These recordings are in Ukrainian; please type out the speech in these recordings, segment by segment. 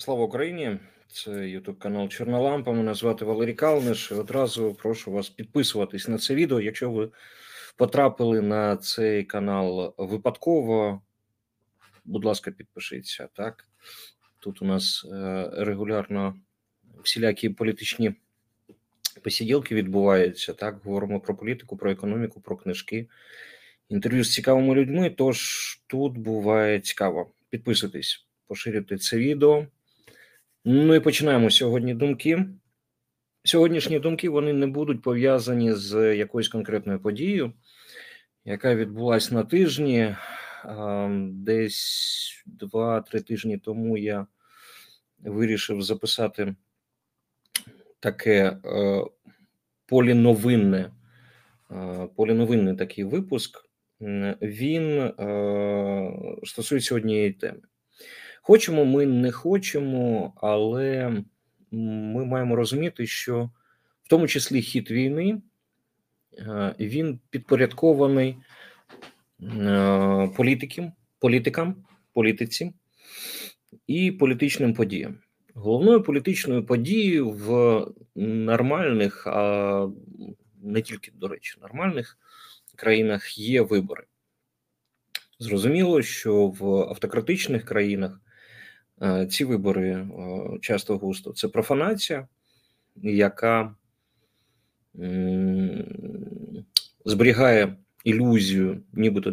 Слава Україні! Це Ютуб канал Чорнолампа. Мене звати Валерій Калниш. Одразу прошу вас підписуватись на це відео. Якщо ви потрапили на цей канал випадково, будь ласка, підпишіться. Так тут у нас е, регулярно всілякі політичні посіділки відбуваються. Так, говоримо про політику, про економіку, про книжки, інтерв'ю з цікавими людьми. Тож тут буває цікаво. Підписуйтесь, поширюйте це відео. Ну і починаємо сьогодні думки. Сьогоднішні думки вони не будуть пов'язані з якоюсь конкретною подією, яка відбулася на тижні. Десь два-три тижні тому я вирішив записати таке е, поліновинне, е, поліновинний такий випуск. Він е, стосується однієї теми. Хочемо, ми не хочемо, але ми маємо розуміти, що в тому числі хід війни е, він підпорядкований е, політикам, політикам, політиці і політичним подіям. Головною політичною подією в нормальних, а не тільки, до речі, нормальних країнах є вибори. Зрозуміло, що в автократичних країнах ці вибори е, часто густо це профанація, яка зберігає ілюзію, нібито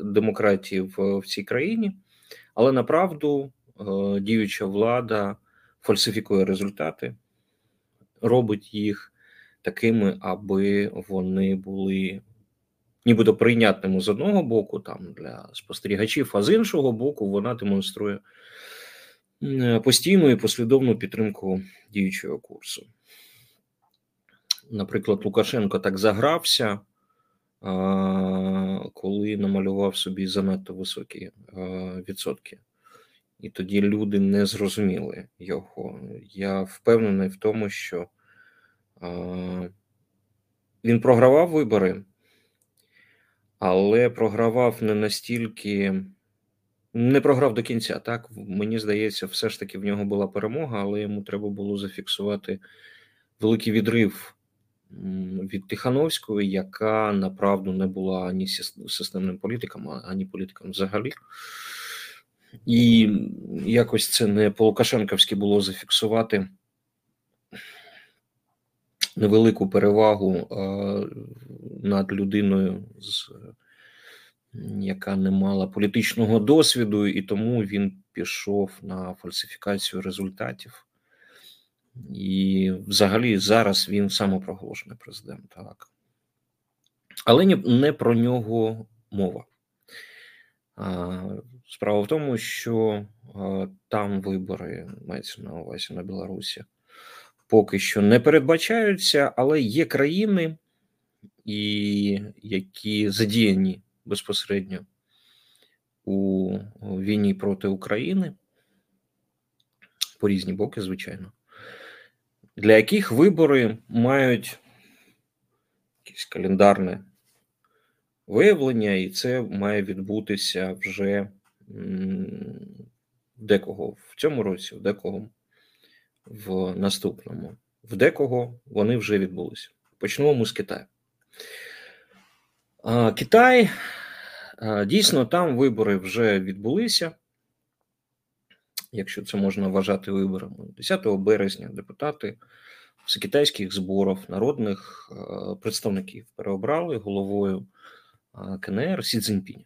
демократії в, в цій країні, але направду е, діюча влада фальсифікує результати, робить їх такими, аби вони були. Нібито прийнятними з одного боку, там для спостерігачів, а з іншого боку, вона демонструє Е, постійну і послідовну підтримку діючого курсу. Наприклад, Лукашенко так загрався, коли намалював собі занадто високі відсотки. І тоді люди не зрозуміли його. Я впевнений в тому, що він програвав вибори, але програвав не настільки не програв до кінця. Так мені здається, все ж таки в нього була перемога, але йому треба було зафіксувати великий відрив від Тихановської, яка направду не була ані системним політиком, ані політиком взагалі. І якось це не по Лукашенковськи було зафіксувати невелику перевагу над людиною з яка не мала політичного досвіду, і тому він пішов на фальсифікацію результатів. І взагалі зараз він самопроголошений президент. Так. Але не про нього мова. Справа в тому, що там вибори мається на увазі на Білорусі поки що не передбачаються, але є країни, і які задіяні безпосередньо у війні проти України по різні боки, звичайно, для яких вибори мають якесь календарне виявлення, і це має відбутися вже декого в цьому році, в декого в наступному. В декого вони вже відбулися. Почнемо з Китаю. Китай дійсно там вибори вже відбулися. Якщо це можна вважати виборами, 10 березня депутати всекитайських зборів народних представників переобрали головою КНР Сі Цзіньпіня.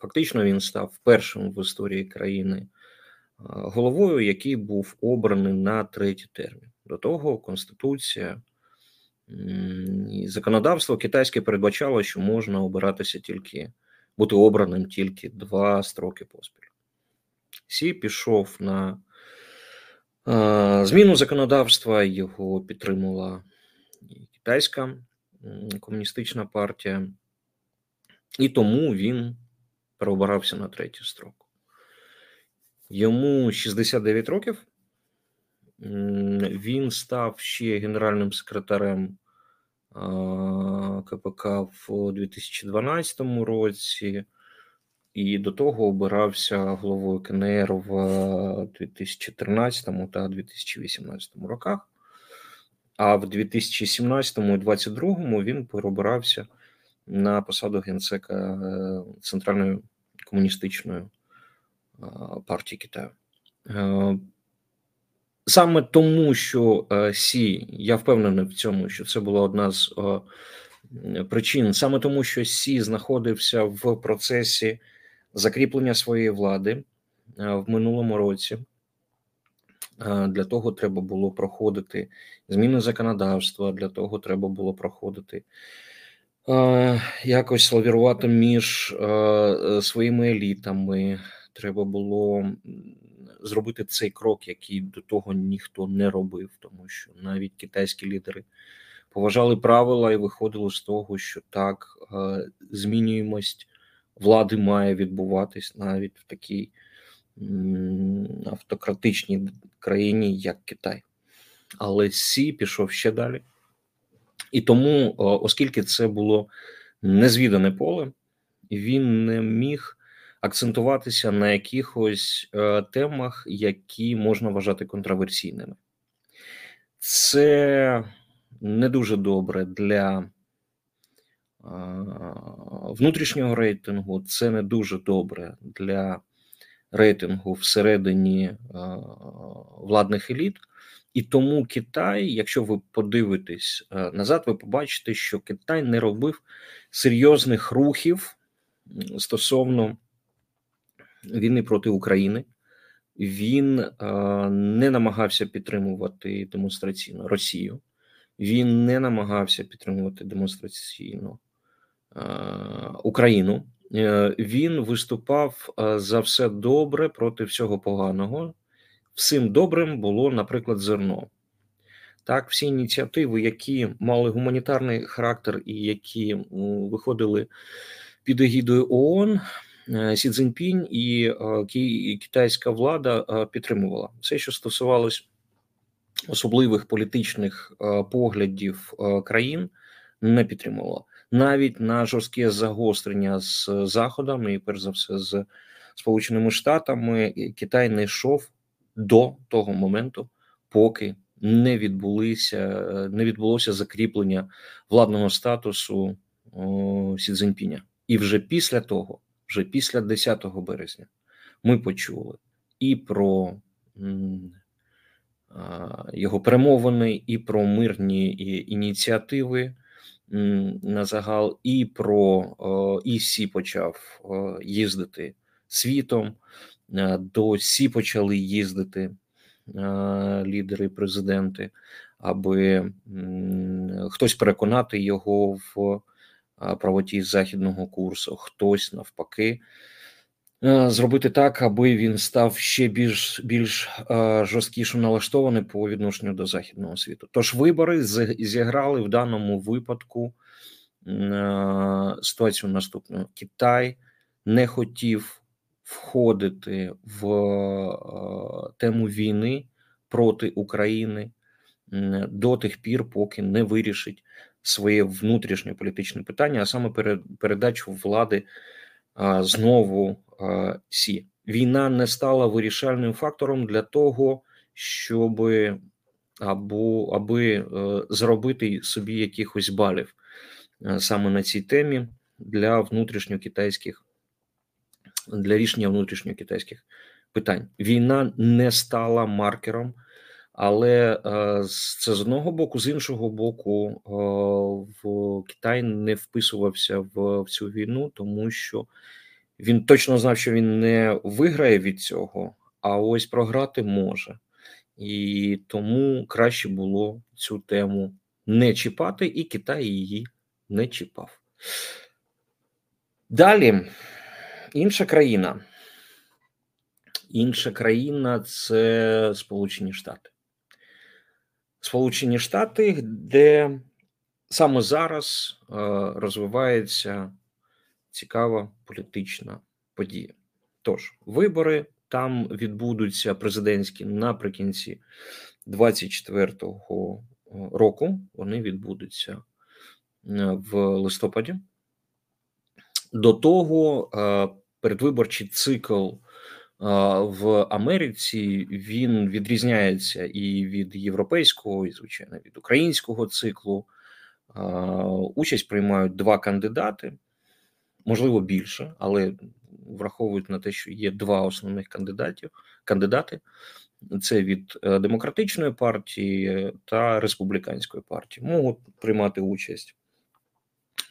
Фактично він став першим в історії країни головою, який був обраний на третій термін. До того Конституція законодавство китайське передбачало, що можна обиратися тільки бути обраним тільки два строки поспіль. Сі пішов на зміну законодавства, його підтримала китайська комуністична партія, і тому він переобирався на третій строк. Йому 69 років. Він став ще генеральним секретарем КПК в 2012 році, і до того обирався головою КНР в 2013 та 2018 роках. А в 2017 і 2022 він переобирався на посаду генсека е, Центральної комуністичної е, партії Китаю. Е, саме тому, що Сі, я впевнений в цьому, що це була одна з причин, саме тому, що Сі знаходився в процесі закріплення своєї влади в минулому році. Для того треба було проходити зміни законодавства, для того треба було проходити якось лавірувати між своїми елітами. Треба було зробити цей крок, який до того ніхто не робив, тому що навіть китайські лідери поважали правила і виходили з того, що так змінюємость влади має відбуватись навіть в такій автократичній країні, як Китай. Але Сі пішов ще далі. І тому, оскільки це було незвідане поле, він не міг акцентуватися на якихось е, темах, які можна вважати контроверсійними. Це не дуже добре для внутрішнього рейтингу, це не дуже добре для рейтингу всередині владних еліт. І тому Китай, якщо ви подивитесь е, назад, ви побачите, що Китай не робив серйозних рухів стосовно війни проти України. Він е, не намагався підтримувати демонстраційно Росію, він не намагався підтримувати демонстраційно е, Україну. Він виступав за все добре проти всього поганого всім добрим було, наприклад, зерно. Так, всі ініціативи, які мали гуманітарний характер і які виходили під егідою ООН, е, Сі Цзіньпінь і е, китайська влада е, підтримувала все, що стосувалось особливих політичних поглядів країн, не підтримувала навіть на жорстке загострення з заходами, і перш за все з Сполученими Штатами, Китай не йшов до того моменту, поки не відбулися, е, не відбулося закріплення владного статусу Сі Цзіньпіня. І вже після того, вже після 10 березня, ми почули і про його перемовини, і про мирні ініціативи на загал, і про і Сі почав їздити світом. Е, до Сі почали їздити е, лідери, президенти, аби хтось переконати його в правоті західного курсу, хтось навпаки. Зробити так, аби він став ще більш більш жорсткіше налаштований по відношенню до західного світу. Тож вибори зіграли в даному випадку ситуацію наступну: Китай не хотів входити в е, тему війни проти України до тих пір, поки не вирішить своє внутрішнє політичне питання, а саме передачу влади знову Сі. Війна не стала вирішальним фактором для того, щоб або аби е, зробити собі якихось балів е, саме на цій темі для внутрішньокитайських для рішення внутрішньокитайських питань. Війна не стала маркером, але е, це з одного боку, з іншого боку, е, в Китай не вписувався в, в цю війну, тому що він точно знав, що він не виграє від цього, а ось програти може. І тому краще було цю тему не чіпати, і Китай її не чіпав. Далі. Інша країна. Інша країна це Сполучені Штати. Сполучені Штати, де саме зараз е, розвивається цікава політична подія. Тож, вибори там відбудуться президентські наприкінці 24-го року. Вони відбудуться е, в листопаді. До того передвиборчий цикл в Америці він відрізняється і від європейського, і звичайно від українського циклу. Участь приймають два кандидати, можливо, більше, але враховують на те, що є два основних кандидатів кандидати. Це від е, демократичної партії та республіканської партії. Можуть приймати участь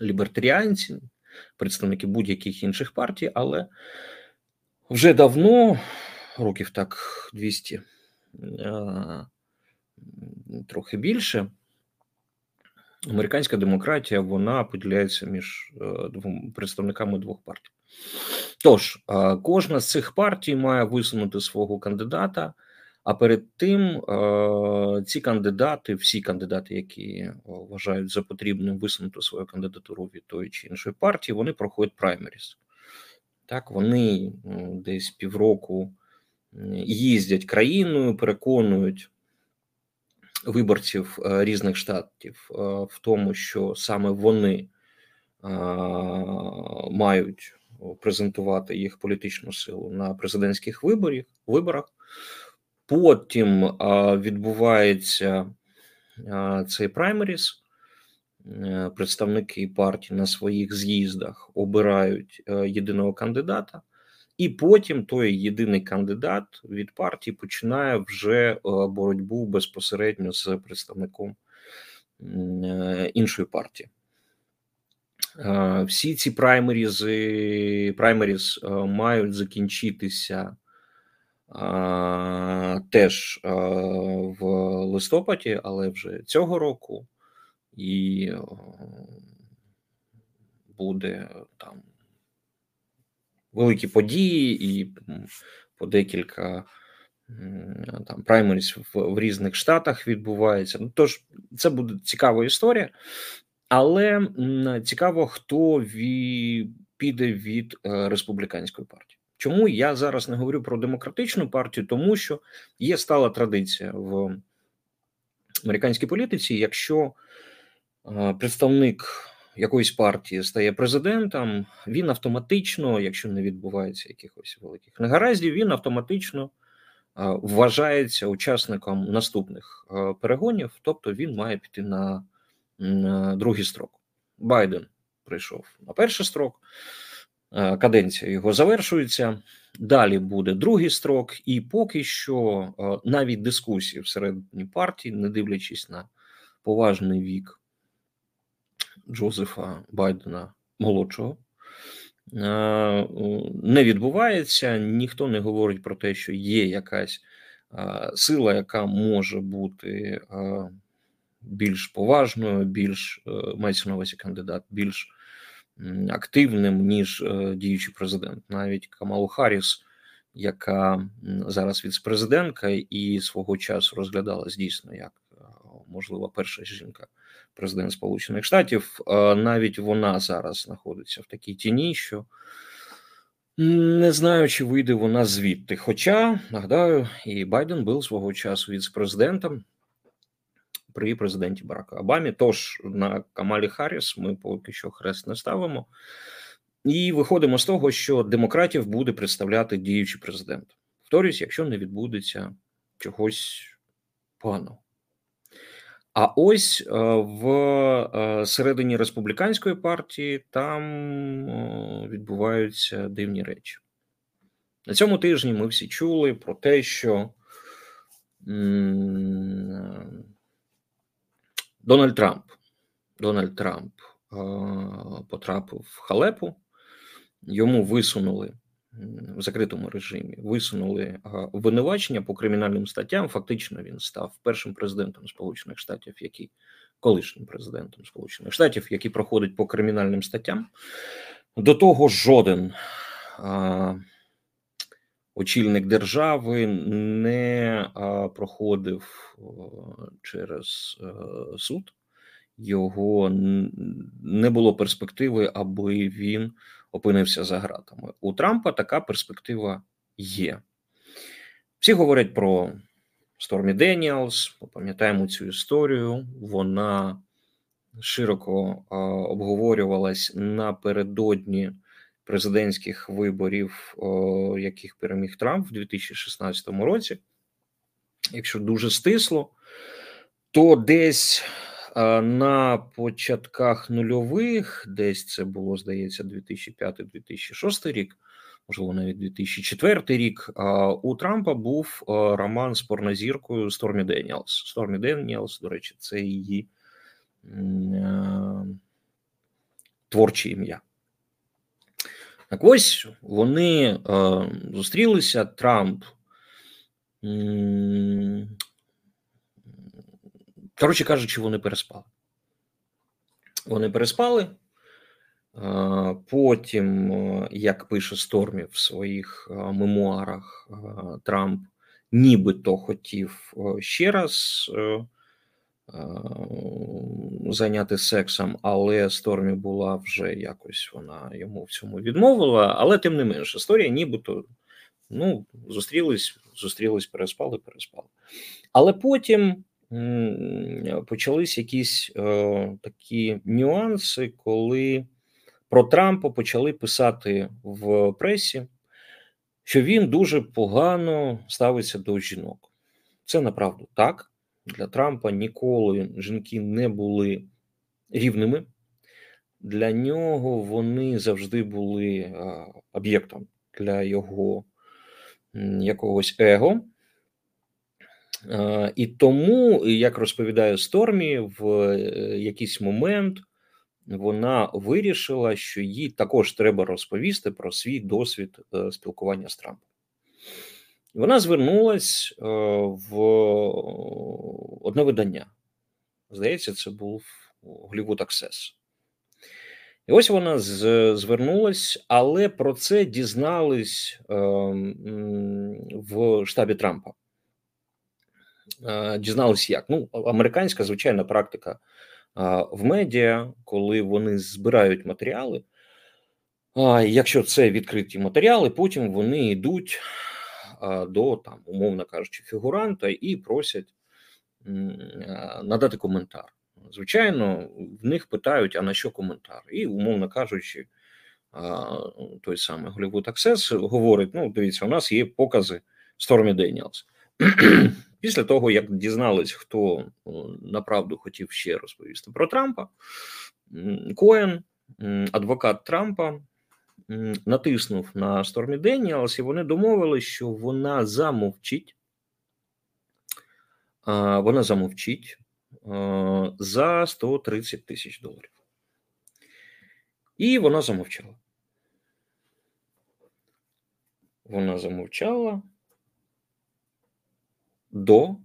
лібертаріанці, представники будь-яких інших партій, але вже давно, років так 200, трохи більше. Американська демократія вона поділяється між е, представниками двох партій. Тож, кожна з цих партій має висунути свого кандидата. А перед тим е, ці кандидати, всі кандидати, які вважають за потрібним висунути свою кандидатуру від тої чи іншої партії, вони проходять праймеріс. Так, вони десь півроку їздять країною, переконують виборців е, різних штатів е, в тому, що саме вони мають презентувати їх політичну силу на президентських виборах. Потім відбувається цей праймеріс. Е, представники партії на своїх з'їздах обирають е, єдиного кандидата, і потім той єдиний кандидат від партії починає вже е, боротьбу безпосередньо з представником іншої партії. Всі ці праймерізи праймеріз мають закінчитися теж в листопаді, але вже цього року, і буде там великі події, і по декілька там праймеріс в, в різних штатах відбувається. Ну тож це буде цікава історія, але цікаво, хто ві, піде від е, республіканської партії. Чому я зараз не говорю про демократичну партію? Тому що є стала традиція в американській політиці, якщо представник якоїсь партії стає президентом, він автоматично, якщо не відбувається якихось великих негараздів, він автоматично вважається учасником наступних перегонів, тобто він має піти на, на другий строк. Байден прийшов на перший строк. Каденція його завершується. Далі буде другий строк, і поки що навіть дискусії всередині партії, не дивлячись на поважний вік Джозефа Байдена молодшого, е, не відбувається. Ніхто не говорить про те, що є якась сила, яка може бути більш поважною, більш мається на увазі кандидат, більш активним ніж е, діючий президент. Навіть Камалу Харріс, яка зараз віцпрезидентка і свого часу розглядалась дійсно як е, можливо перша жінка, президент Сполучених Штатів. Е, навіть вона зараз знаходиться в такій тіні, що не знаю, чи вийде вона звідти. Хоча нагадаю, і Байден був свого часу віцпрезидентом при президенті Барака Обамі. Тож на Камалі Харріс ми поки що хрест не ставимо. І виходимо з того, що демократів буде представляти діючий президент. Повторюсь, якщо не відбудеться чогось поганого. А ось е, в е, середині республіканської партії там е, відбуваються дивні речі. На цьому тижні ми всі чули про те, що Дональд Трамп. Дональд Трамп потрапив в халепу, йому висунули в закритому режимі, висунули обвинувачення по кримінальним статтям. Фактично, він став першим президентом Сполучених Штатів, який колишнім президентом Сполучених Штатів, який проходить по кримінальним статтям. До того жоден. Е, очільник держави не проходив через е, суд, його не було перспективи, аби він опинився за ґратами. У Трампа така перспектива є. Всі говорять про Стормі Деніалс. Ми пам'ятаємо цю історію. Вона широко обговорювалась напередодні президентських виборів, яких переміг Трамп в 2016 році. Якщо дуже стисло, то десь на початках нульових, десь це було, здається, 2005-2006 рік, можливо, навіть 2004 рік. У Трампа був роман з порнозіркою Стормі Деніелс. Стормі Деніелс, до речі, це її творче ім'я. Так ось вони зустрілися. Трамп. Коротше кажучи, вони переспали. Вони переспали. Потім, як пише Стормі в своїх мемуарах, Трамп нібито хотів ще раз зайняти сексом, але Стормі була вже якось вона йому в цьому відмовила. Але тим не менш, історія нібито ну, зустрілись, зустрілись, переспали, переспали. Але потім почались якісь е, такі нюанси, коли про Трампа почали писати в пресі, що він дуже погано ставиться до жінок. Це направду так. Для Трампа ніколи жінки не були рівними. Для нього вони завжди були е, об'єктом для його якогось его. І тому, як розповідає Стормі, в е, якийсь момент вона вирішила, що їй також треба розповісти про свій досвід е, спілкування з Трампом. Вона звернулась е, в одне видання. Здається, це був Hollywood Access. І ось вона звернулась, але про це дізнались ем, в штабі Трампа. Е, дізналися як. Ну, американська звичайна практика в медіа, коли вони збирають матеріали. Якщо це відкриті матеріали, потім вони йдуть до там, умовно кажучи, фігуранта і просять надати коментар. Звичайно, в них питають, а на що коментар? І, умовно кажучи, той самий Hollywood Access говорить: ну, дивіться, у нас є покази Stormy Daniels. Після того, як дізнались, хто направду хотів ще розповісти про Трампа, Коен, адвокат Трампа, натиснув на Стормі Деніалс, і вони домовились, що вона замовчить. Вона замовчить за 130 тисяч доларів. І вона замовчала. Вона замовчала до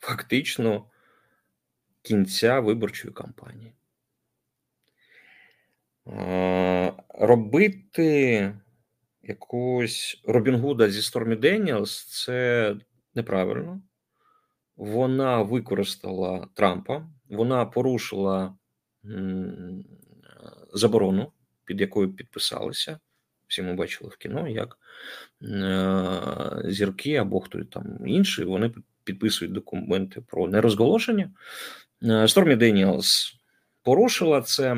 фактично кінця виборчої кампанії. Робити якогось Робін Гуда зі Стормі Деніелс це неправильно. Вона використала Трампа, вона порушила заборону, під якою підписалися. Всі ми бачили в кіно, як е, зірки або хто там інший, вони підписують документи про нерозголошення. Стормі Деніелс порушила це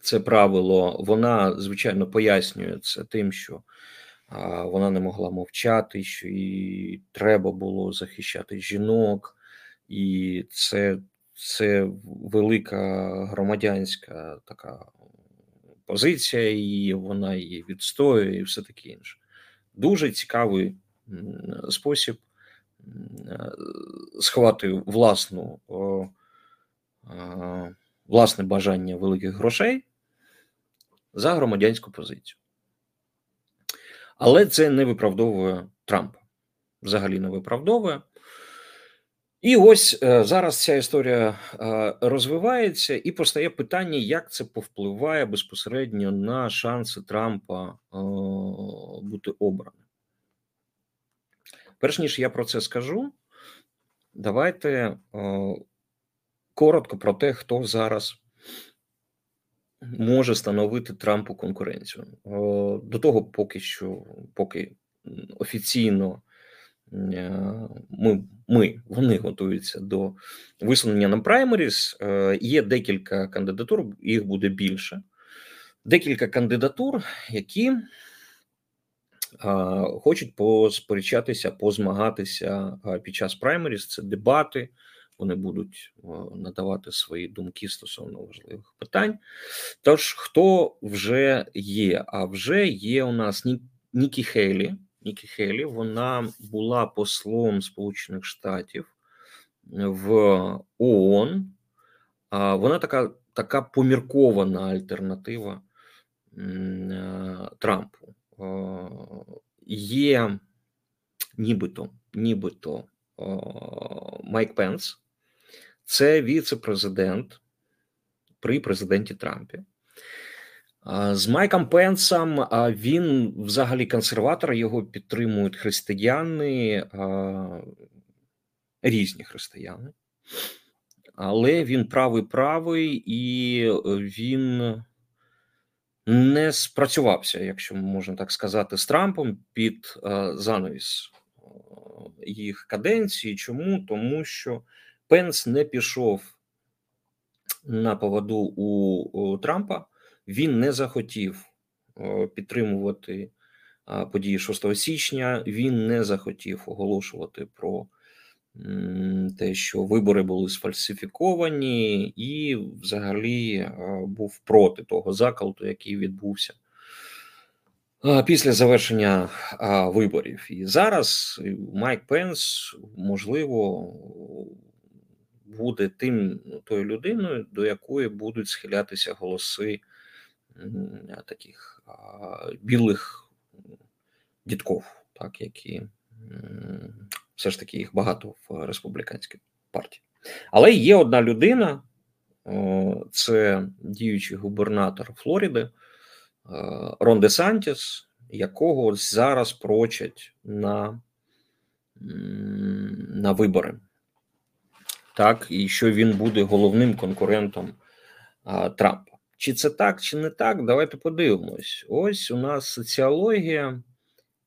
це правило. Вона, звичайно, пояснює це тим, що вона не могла мовчати, що їй треба було захищати жінок, і це, це велика громадянська така позиція її, вона її відстоює і все таке інше. Дуже цікавий спосіб сховати власну, власне бажання великих грошей за громадянську позицію. Але це не виправдовує Трампа. Взагалі не виправдовує. І ось е, зараз ця історія е, розвивається, і постає питання, як це повпливає безпосередньо на шанси Трампа е, бути обраним. Перш ніж я про це скажу, давайте коротко про те, хто зараз може становити Трампу конкуренцію. До того, поки що, поки офіційно ми, ми вони готуються до висунення на праймеріс. Є декілька кандидатур, їх буде більше. декілька кандидатур, які хочуть посперечатися, позмагатися під час праймеріс. Це дебати. Вони будуть надавати свої думки стосовно важливих питань. Тож, хто вже є? А вже є у нас Нікі Хейлі. Нікі Хейлі, вона була послом Сполучених Штатів в ООН. Вона така така поміркована альтернатива Трампу. Є нібито нібито Майк Пенс, це віце-президент при президенті Трампі. З Майком Пенсом він взагалі консерватор, його підтримують християни, різні християни, але він правий правий і він не спрацювався, якщо можна так сказати, з Трампом під занавіс їх каденції. Чому? Тому що Пенс не пішов на поводу у Трампа він не захотів підтримувати події 6 січня. Він не захотів оголошувати про те, що вибори були сфальсифіковані, і взагалі був проти того заколоту, який відбувся. Після завершення виборів, і зараз Майк Пенс можливо буде тим тою людиною, до якої будуть схилятися голоси таких білих дідков, так які все ж таки їх багато в республіканській партії. Але є одна людина, це діючий губернатор Флориди Рон Де Сантіс, якого зараз прочать на на вибори. Так, і що він буде головним конкурентом Трампа. Чи це так, чи не так? Давайте подивимось. Ось у нас соціологія,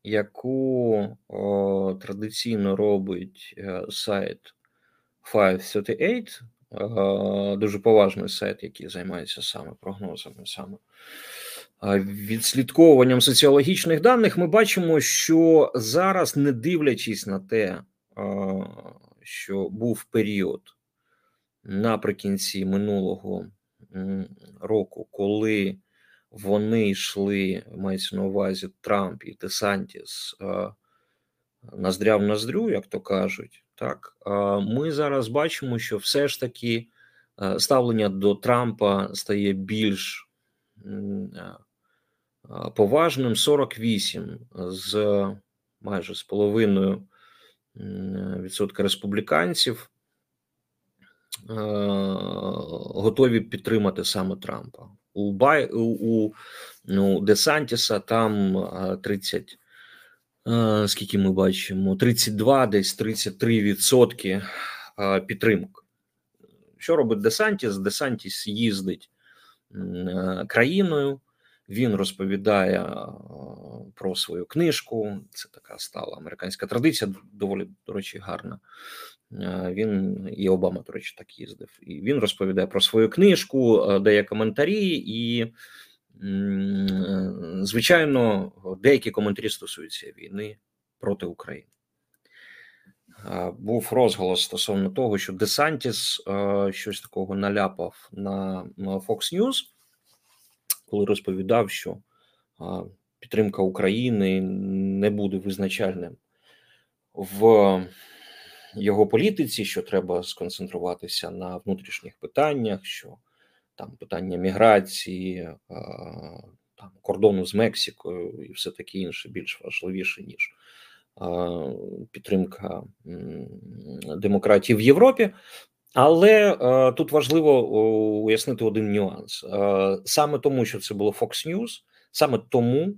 яку о, традиційно робить е, сайт 538, е, дуже поважний сайт, який займається саме прогнозами, саме відслідковуванням соціологічних даних. Ми бачимо, що зараз, не дивлячись на те, що був період наприкінці минулого року, коли вони йшли, мається на увазі Трамп і Десантіс ноздря в ноздрю, як то кажуть, так? Ми зараз бачимо, що все ж таки ставлення до Трампа стає більш поважним. 48 з майже з половиною відсотка республіканців. Е, готові підтримати саме Трампа. У Бай у ну, Десантіса там 30, е, скільки ми бачимо, 32, десь 33 відсотки е, підтримок. Що робить Десантіс? Десантіс їздить країною, він розповідає про свою книжку. Це така стала американська традиція, доволі до речі, гарна. Він і Обама, до речі, так їздив. І він розповідає про свою книжку, дає коментарі, і, звичайно, деякі коментарі стосуються війни проти України. Був розголос стосовно того, що Десантіс щось такого наляпав на Fox News, коли розповідав, що підтримка України не буде визначальним в його політиці, що треба сконцентруватися на внутрішніх питаннях, що там питання міграції, там кордону з Мексикою і все таке інше більш важливіше ніж підтримка демократії в Європі. Але е, тут важливо уяснити один нюанс: е, саме тому, що це було Fox News, саме тому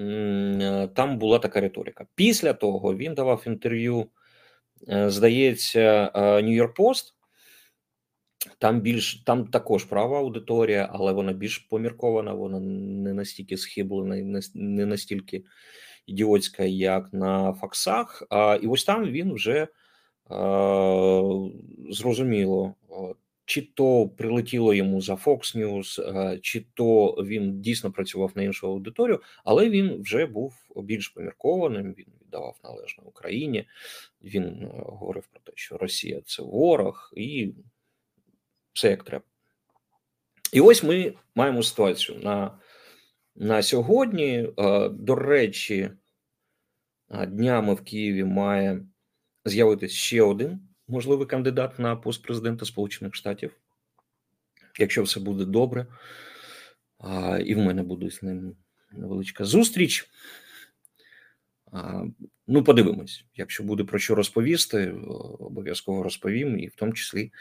е, там була така риторика. Після того він давав інтерв'ю Е, здається, Нью-Йорк Пост. Там більш там також права аудиторія, але вона більш поміркована, вона не настільки схиблена, не настільки ідіотська, як на факсах. А і ось там він вже зрозуміло чи то прилетіло йому за Fox News, е, чи то він дійсно працював на іншу аудиторію, але він вже був більш поміркованим. Він віддавав належне Україні. Він е, говорив про те, що Росія це ворог, і все як треба. І ось ми маємо ситуацію на на сьогодні. Е, до речі, днями в Києві має з'явитися ще один можливий кандидат на пост президента Сполучених Штатів. Якщо все буде добре, і в мене буде з ним невеличка зустріч. Ну, подивимось, якщо буде про що розповісти, обов'язково розповім, і в тому числі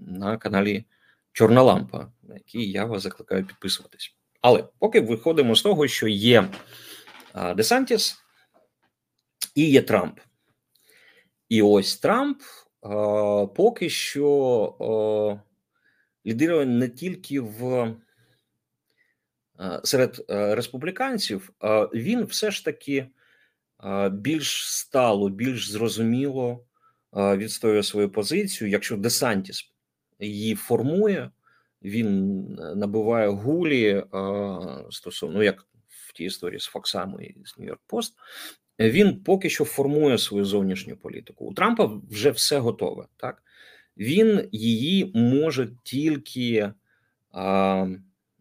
на каналі Чорна Лампа, на який я вас закликаю підписуватись. Але поки виходимо з того, що є Десантіс і є Трамп. І ось Трамп поки що лідирує не тільки в серед республіканців, він все ж таки більш стало, більш зрозуміло відстоює свою позицію. Якщо Десантіс її формує, він набиває гулі стосовно ну, як в тій історії з Фоксами і з Нью-Йорк Пост він поки що формує свою зовнішню політику. У Трампа вже все готове. Так він її може тільки а,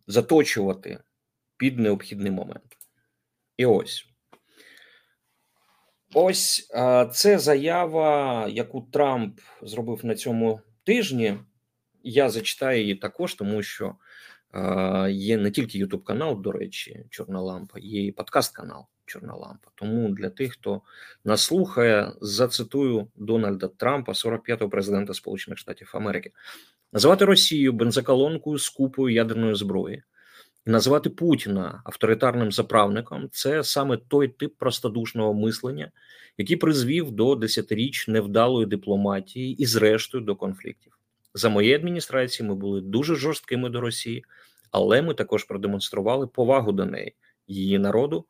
заточувати під необхідний момент. І ось ось а, це заява, яку Трамп зробив на цьому тижні. Я зачитаю її також, тому що а, є не тільки Ютуб канал, до речі, Чорна лампа, є і подкаст канал чорна лампа. Тому для тих, хто нас слухає, зацитую Дональда Трампа, 45-го президента Сполучених Штатів Америки, називати Росію бензоколонкою з купою ядерної зброї. І називати Путіна авторитарним заправником це саме той тип простодушного мислення, який призвів до десятиріч невдалої дипломатії і, зрештою, до конфліктів. За моєї адміністрації ми були дуже жорсткими до Росії, але ми також продемонстрували повагу до неї, її народу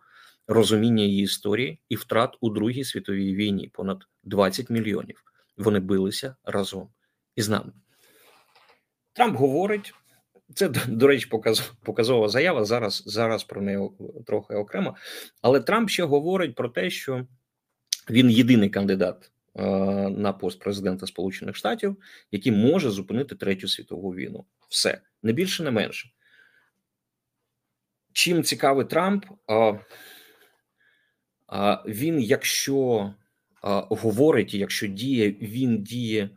розуміння її історії і втрат у Другій світовій війні понад 20 мільйонів. Вони билися разом із нами. Трамп говорить. Це, до речі, показова заява. Зараз зараз про неї трохи окремо. Але Трамп ще говорить про те, що він єдиний кандидат е, на пост президента Сполучених Штатів, який може зупинити третю світову війну. Все не більше, не менше. Чим цікавий Трамп? Він, якщо говорить, якщо діє, він діє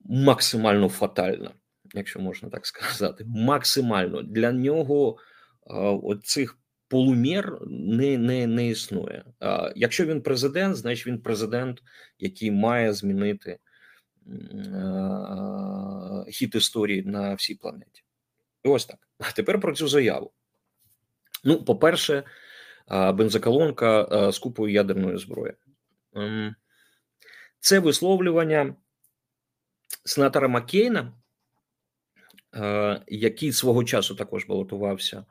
максимально фатально, якщо можна так сказати, максимально для нього оцих полумір не не, не існує. Якщо він президент, значить він президент, який має змінити хід історії на всій планеті. І ось так. А тепер про цю заяву. Ну, по-перше, бензоколонка з купою ядерної зброї. Ем, це висловлювання сенатора Маккейна, який свого часу також балотувався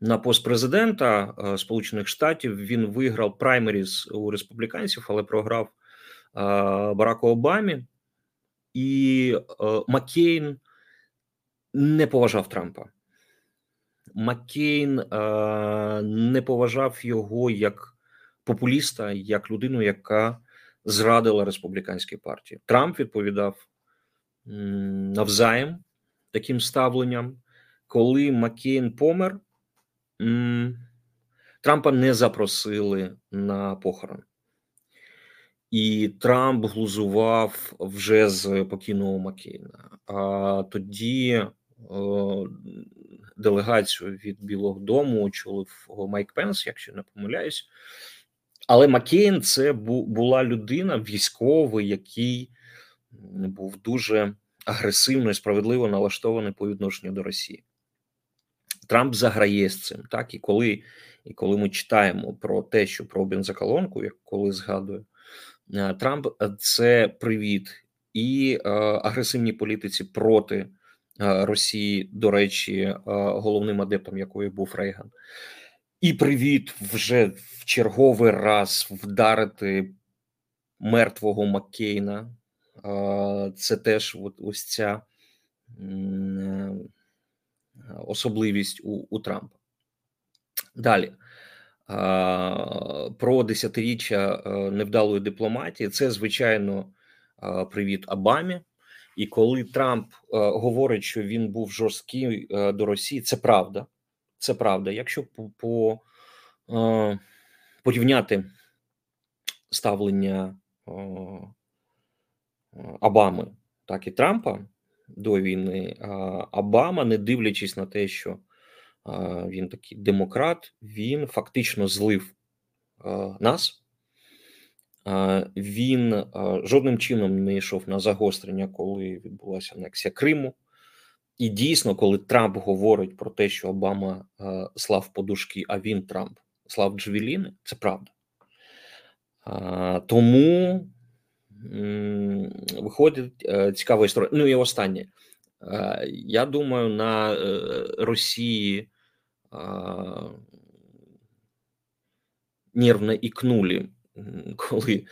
на пост президента Сполучених Штатів. Він виграв праймеріз у республіканців, але програв Бараку Обамі, і Маккейн не поважав Трампа. Маккейн е, не поважав його як популіста, як людину, яка зрадила республіканській партії. Трамп відповідав навзаєм таким ставленням. Коли Маккейн помер, Трампа не запросили на похорон. І Трамп глузував вже з покійного Маккейна. А тоді делегацію від Білого Дому очолив Майк Пенс, якщо не помиляюсь. Але Маккейн це була людина, військовий, який був дуже агресивно і справедливо налаштований по відношенню до Росії. Трамп заграє з цим. Так, і коли і коли ми читаємо про те, що про бензоколонку, як коли згадую, е, Трамп це привіт і е, агресивній політиці проти Росії, до речі, е, головним адептом якої був Рейган, і привіт вже в черговий раз вдарити мертвого Маккейна. Е, це теж ось ця особливість у, у Трампа. Далі. Про десятиріччя невдалої дипломатії це звичайно привіт Обамі. І коли Трамп говорить, що він був жорсткий до Росії, це правда. Це правда. Якщо по, по порівняти ставлення Обами, так і Трампа до війни, Обама, не дивлячись на те, що він такий демократ, він фактично злив нас. Він жодним чином не йшов на загострення, коли відбулася анексія Криму. І дійсно, коли Трамп говорить про те, що Обама слав подушки, а він Трамп слав Джевеліни, це правда. Тому виходить е, цікава історія. Ну і останнє. Я думаю, на е, Росії нервно ікнули, коли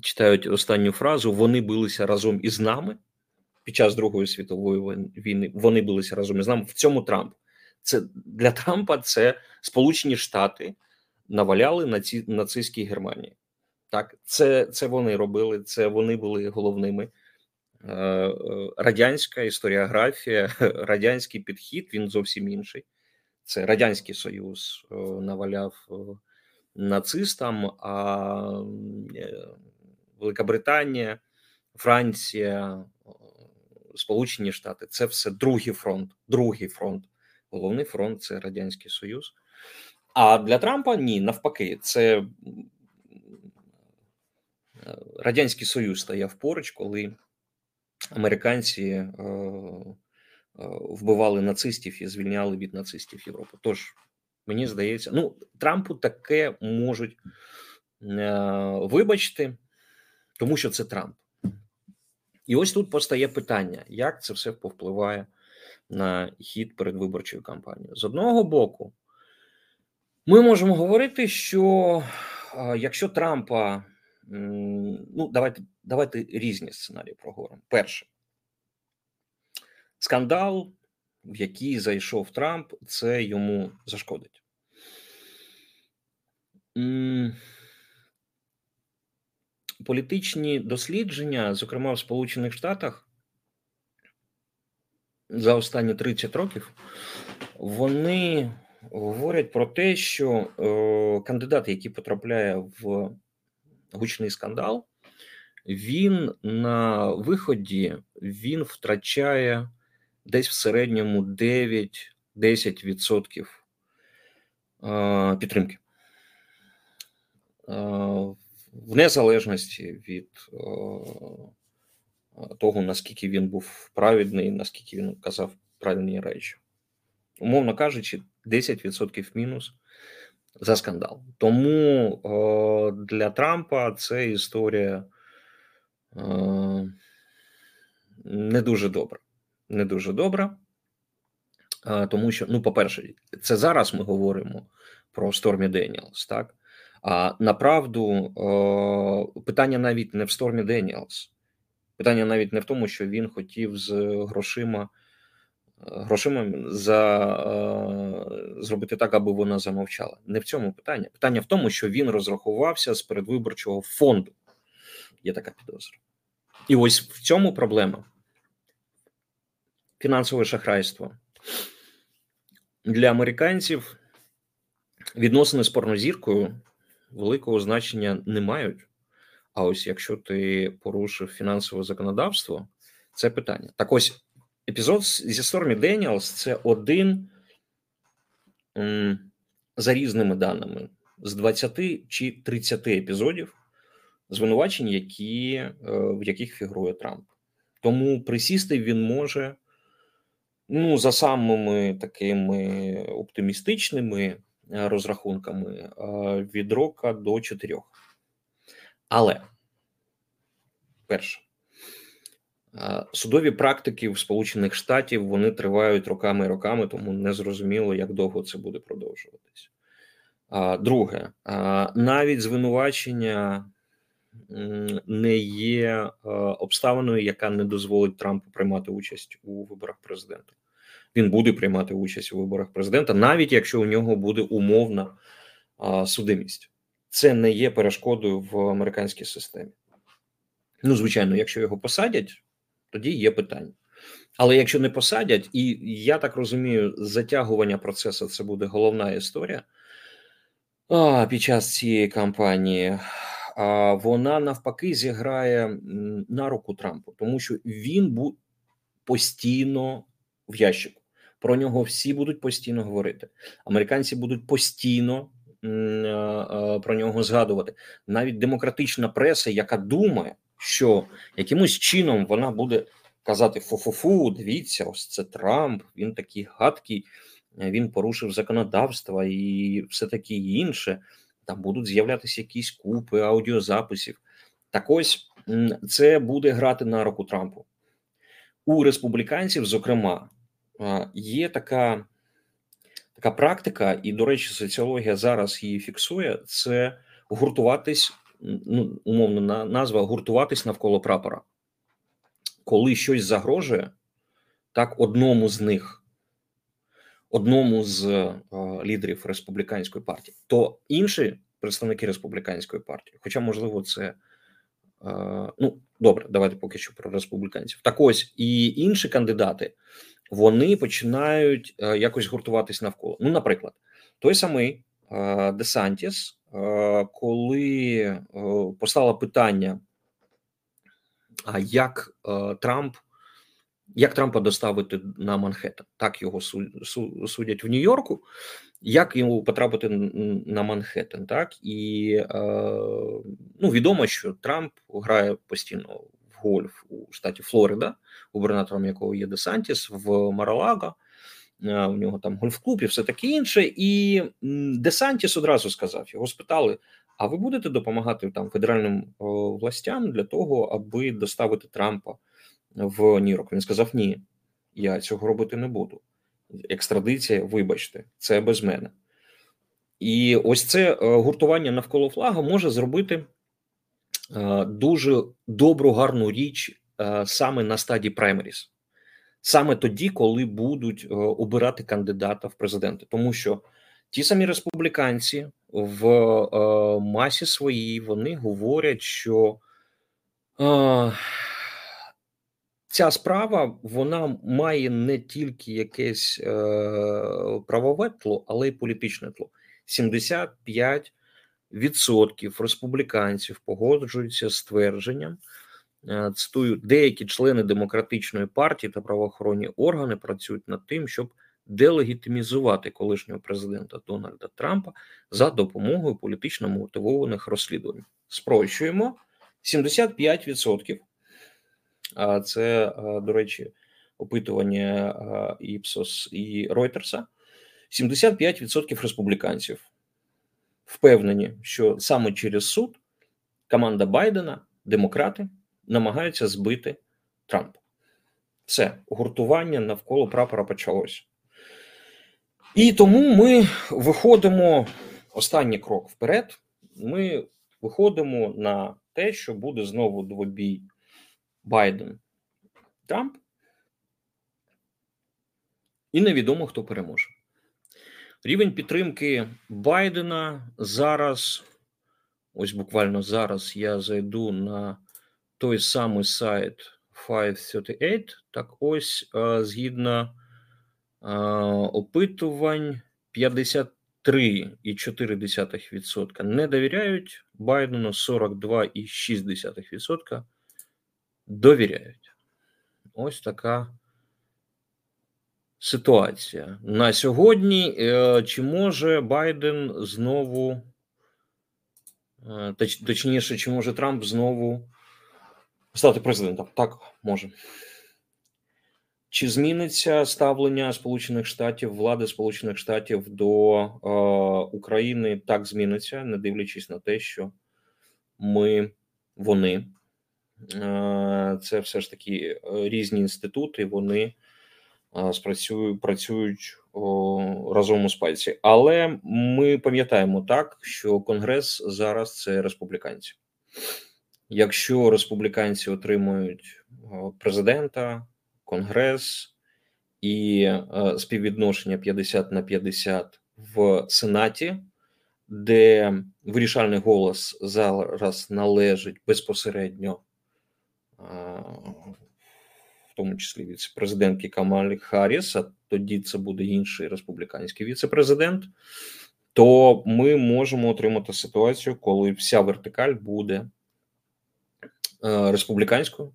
читають останню фразу. Вони билися разом із нами під час Другої світової війни. Вони билися разом із нами. В цьому Трамп. Це для Трампа це Сполучені Штати наваляли на ці нацистській Германії. Так, це це вони робили, це вони були головними. Е, е, радянська історіографія, радянський підхід він зовсім інший. Це Радянський Союз е, наваляв нацистам, а Велика Британія, Франція, Сполучені Штати це все другий фронт. Другий фронт. Головний фронт це Радянський Союз. А для Трампа ні, навпаки, це Радянський Союз стояв поруч, коли американці е, е, вбивали нацистів і звільняли від нацистів Європу. Тож мені здається, ну Трампу таке можуть е, вибачити, тому що це Трамп. І ось тут постає питання, як це все повпливає на хід передвиборчої кампанії. З одного боку, ми можемо говорити, що якщо Трампа ну, давайте давайте різні сценарії проговоримо. Перше, скандал, в який зайшов Трамп, це йому зашкодить. Політичні дослідження, зокрема в Сполучених Штатах, за останні 30 років, вони говорять про те, що е, кандидат, який потрапляє в гучний скандал, він на виході він втрачає десь в середньому 9-10% підтримки. В незалежності від того, наскільки він був праведний, наскільки він казав правильні речі. Умовно кажучи, 10% мінус за скандал. Тому для Трампа це історія не дуже добра. Не дуже добра, тому що, ну, по-перше, це зараз ми говоримо про Стормі Деніелс, так? А направду питання навіть не в Стормі Деніелс. Питання навіть не в тому, що він хотів з грошима грошима за зробити так, аби вона замовчала. Не в цьому питання. Питання в тому, що він розрахувався з передвиборчого фонду. Є така підозра. І ось в цьому проблема. Фінансове шахрайство для американців відносини з порнозіркою великого значення не мають. А ось якщо ти порушив фінансове законодавство, це питання. Так ось епізод зі Стормі Деніелс це один за різними даними з 20 чи 30 епізодів звинувачень, які, е, в яких фігурує Трамп. Тому присісти він може ну, за самими такими оптимістичними е, розрахунками е, від рока до чотирьох. Але перше. Судові практики в Сполучених Штатів вони тривають роками і роками, тому не зрозуміло, як довго це буде продовжуватись. Друге, навіть звинувачення не є е, обставиною, яка не дозволить Трампу приймати участь у виборах президента. Він буде приймати участь у виборах президента, навіть якщо у нього буде умовна судимість. Це не є перешкодою в американській системі. Ну, звичайно, якщо його посадять, тоді є питання. Але якщо не посадять, і я так розумію, затягування процесу це буде головна історія а, під час цієї кампанії, вона навпаки зіграє на руку Трампу, тому що він буде постійно в ящику. Про нього всі будуть постійно говорити. Американці будуть постійно про нього згадувати. Навіть демократична преса, яка думає, що якимось чином вона буде казати фу-фу-фу, дивіться, ось це Трамп, він такий гадкий, він порушив законодавство і все таке інше. Там будуть з'являтися якісь купи аудіозаписів. Так ось це буде грати на руку Трампу. У республіканців, зокрема, є така така практика, і, до речі, соціологія зараз її фіксує: це гуртуватись, ну умовно назва гуртуватись навколо прапора коли щось загрожує, так одному з них, одному з е, лідерів республіканської партії, то інші представники республіканської партії, хоча, можливо, це е, ну добре, давайте поки що про республіканців. Так ось і інші кандидати вони починають е, якось гуртуватись навколо. Ну, наприклад, той самий Десантіс, коли постало питання а як Трамп, як Трампа доставити на Манхеттен? Так його судять в Нью-Йорку. Як йому потрапити на Манхеттен? Так і е, ну відомо, що Трамп грає постійно в гольф у штаті Флорида, губернатором якого є Десантіс в Маралага. Е, у нього там гольф-клуб і все таке інше. І Десантіс одразу сказав: його спитали: а ви будете допомагати там федеральним о, властям для того, аби доставити Трампа в Нью-Йорк? Він сказав: Ні, я цього робити не буду. Екстрадиція, вибачте, це без мене. І ось це е, гуртування навколо флага може зробити е, дуже добру, гарну річ е, саме на стадії праймеріс, саме тоді, коли будуть обирати кандидата в президенти, тому що ті самі республіканці в масі своїй вони говорять, що ця справа вона має не тільки якесь е, правове тло, але й політичне тло. 75% республіканців погоджуються з твердженням. Е, цитую, деякі члени демократичної партії та правоохоронні органи працюють над тим, щоб делегітимізувати колишнього президента Дональда Трампа за допомогою політично мотивованих розслідувань. Спрощуємо 75%. Це, до речі, опитування Іпсос і Ройтерса. 75% республіканців впевнені, що саме через суд команда Байдена, демократи, намагаються збити Трампа. Все гуртування навколо прапора почалося. І тому ми виходимо останній крок вперед. Ми виходимо на те, що буде знову двобій Байден Трамп. І невідомо, хто переможе. Рівень підтримки Байдена зараз, ось буквально зараз я зайду на той самий сайт 538. Так ось, згідно опитувань 53,4% не довіряють Байдену, 42,6% довіряють. Ось така ситуація. На сьогодні е, чи може Байден знову, е, точніше, чи може Трамп знову стати президентом? Так, може. Чи зміниться ставлення Сполучених Штатів влади Сполучених Штатів до е, України? Так зміниться, не дивлячись на те, що ми вони це все ж таки е, різні інститути. Вони е, спрацюють працюють разом у спальці. Але ми пам'ятаємо так, що Конгрес зараз це республіканці. якщо республіканці отримують президента, конгрес і е, співвідношення 50 на 50 в Сенаті, де вирішальний голос зараз належить безпосередньо, в тому числі віце-президентки Камалі Харріс, а тоді це буде інший республіканський віце-президент, то ми можемо отримати ситуацію, коли вся вертикаль буде е, республіканською,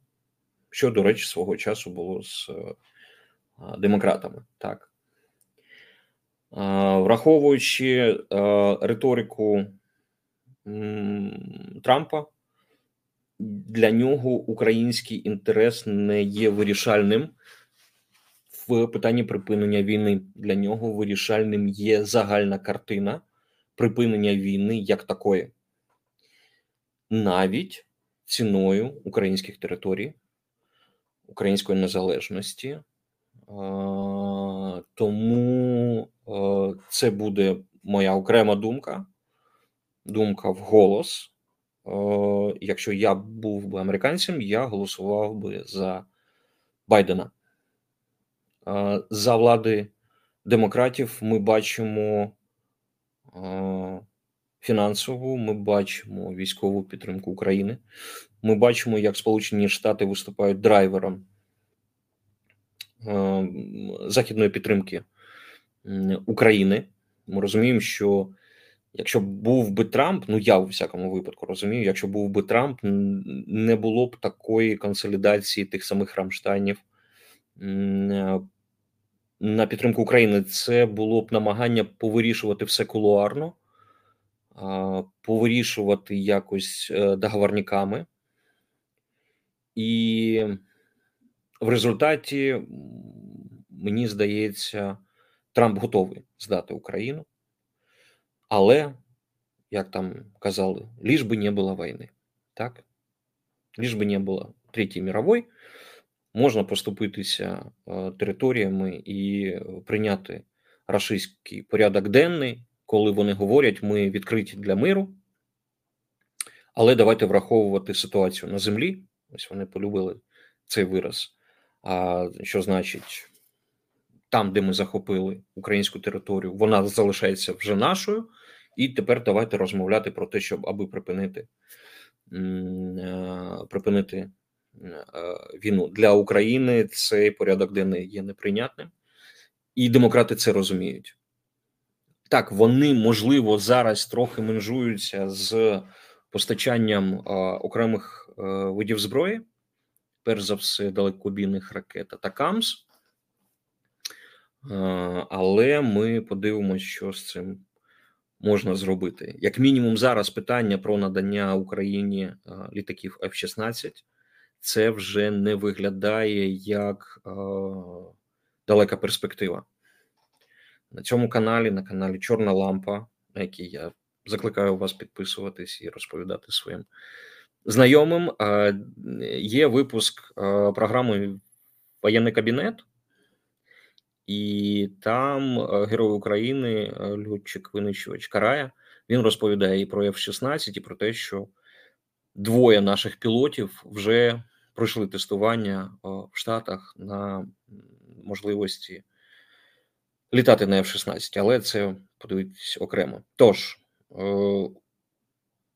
що, до речі, свого часу було з е, демократами. Так. Враховуючи риторику Трампа, для нього український інтерес не є вирішальним в питанні припинення війни. Для нього вирішальним є загальна картина припинення війни як такої, навіть ціною українських територій, української незалежності. Тому це буде моя окрема думка, думка в голос. Якщо я був би американцем, я голосував би за Байдена. За влади демократів ми бачимо фінансову, ми бачимо військову підтримку України. Ми бачимо, як Сполучені Штати виступають драйвером західної підтримки України. Ми розуміємо, що якщо був би Трамп, ну я у всякому випадку розумію, якщо був би Трамп, не було б такої консолідації тих самих Рамштайнів на підтримку України. Це було б намагання повирішувати все кулуарно, повирішувати якось е, договорниками. І в результаті мені здається. Трамп готовий здати Україну, але, як там казали, ліж би не було війни. Так? Ліж би не було Третьої мирової, можна поступитися е, територіями і прийняти рашистський порядок денний, коли вони говорять, ми відкриті для миру. Але давайте враховувати ситуацію на землі. Ось вони полюбили цей вираз. Що значить там, де ми захопили українську територію, вона залишається вже нашою, і тепер давайте розмовляти про те, щоб аби припинити е, припинити е, війну для України. Цей порядок денний є неприйнятним, і демократи це розуміють. Так, вони можливо зараз трохи менжуються з постачанням окремих е, видів зброї, перш за все, далекобійних ракет та КАМС. Але ми подивимося, що з цим можна зробити. Як мінімум, зараз питання про надання Україні літаків F-16 це вже не виглядає як далека перспектива. На цьому каналі, на каналі Чорна Лампа, на який я закликаю вас підписуватись і розповідати своїм знайомим. Є випуск програми Воєнний кабінет. І там е, герой України, е, льотчик винищувач Карая, він розповідає і про F-16, і про те, що двоє наших пілотів вже пройшли тестування е, в Штатах на можливості літати на F-16, але це подивитись окремо. Тож,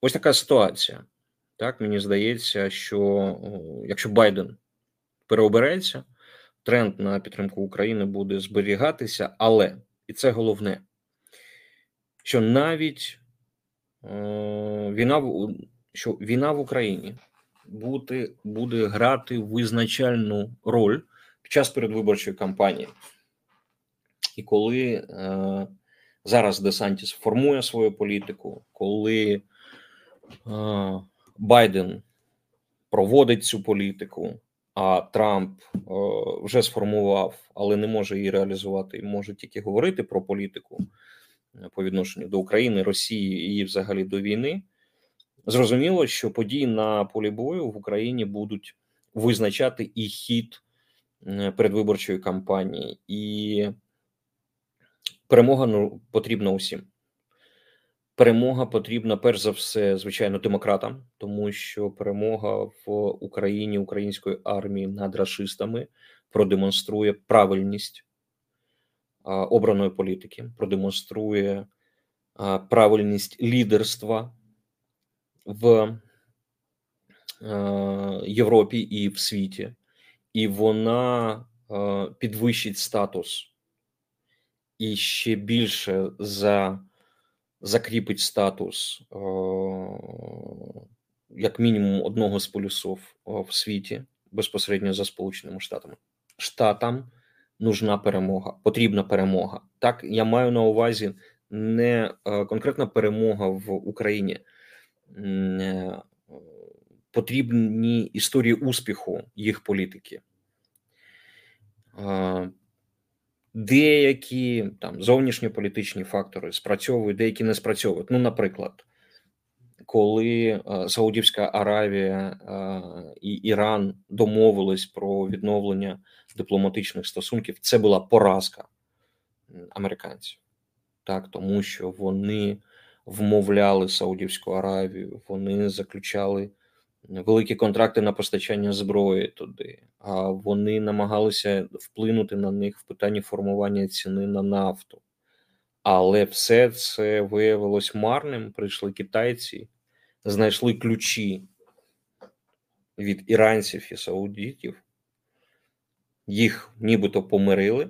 ось така ситуація. Так, мені здається, що якщо Байден переобереться тренд на підтримку України буде зберігатися, але і це головне, що навіть е, війна в що війна в Україні буде, буде грати визначальну роль під час передвиборчої кампанії. І коли е, зараз Десантіс формує свою політику, коли е, Байден проводить цю політику, а Трамп е, вже сформував, але не може її реалізувати, може тільки говорити про політику е, по відношенню до України, Росії і взагалі до війни. Зрозуміло, що події на полі бою в Україні будуть визначати і хід е, передвиборчої кампанії, і перемога ну, потрібна усім. Перемога потрібна перш за все, звичайно, демократам, тому що перемога в Україні української армії над расистами продемонструє правильність обраної політики, продемонструє правильність лідерства в Європі і в світі, і вона підвищить статус. І ще більше за закріпить статус як мінімум одного з полюсів в світі безпосередньо за Сполученими Штатами. Штатам нужна перемога, потрібна перемога. Так я маю на увазі не конкретна перемога в Україні. Е, потрібні історії успіху їх політики. Деякі там зовнішньополітичні фактори спрацьовують, деякі не спрацьовують. Ну, наприклад, коли Саудівська Аравія і Іран домовились про відновлення дипломатичних стосунків, це була поразка американців, так тому що вони вмовляли Саудівську Аравію, вони заключали великі контракти на постачання зброї туди, а вони намагалися вплинути на них в питанні формування ціни на нафту. Але все це виявилось марним. Прийшли китайці, знайшли ключі від іранців і саудитів, їх нібито помирили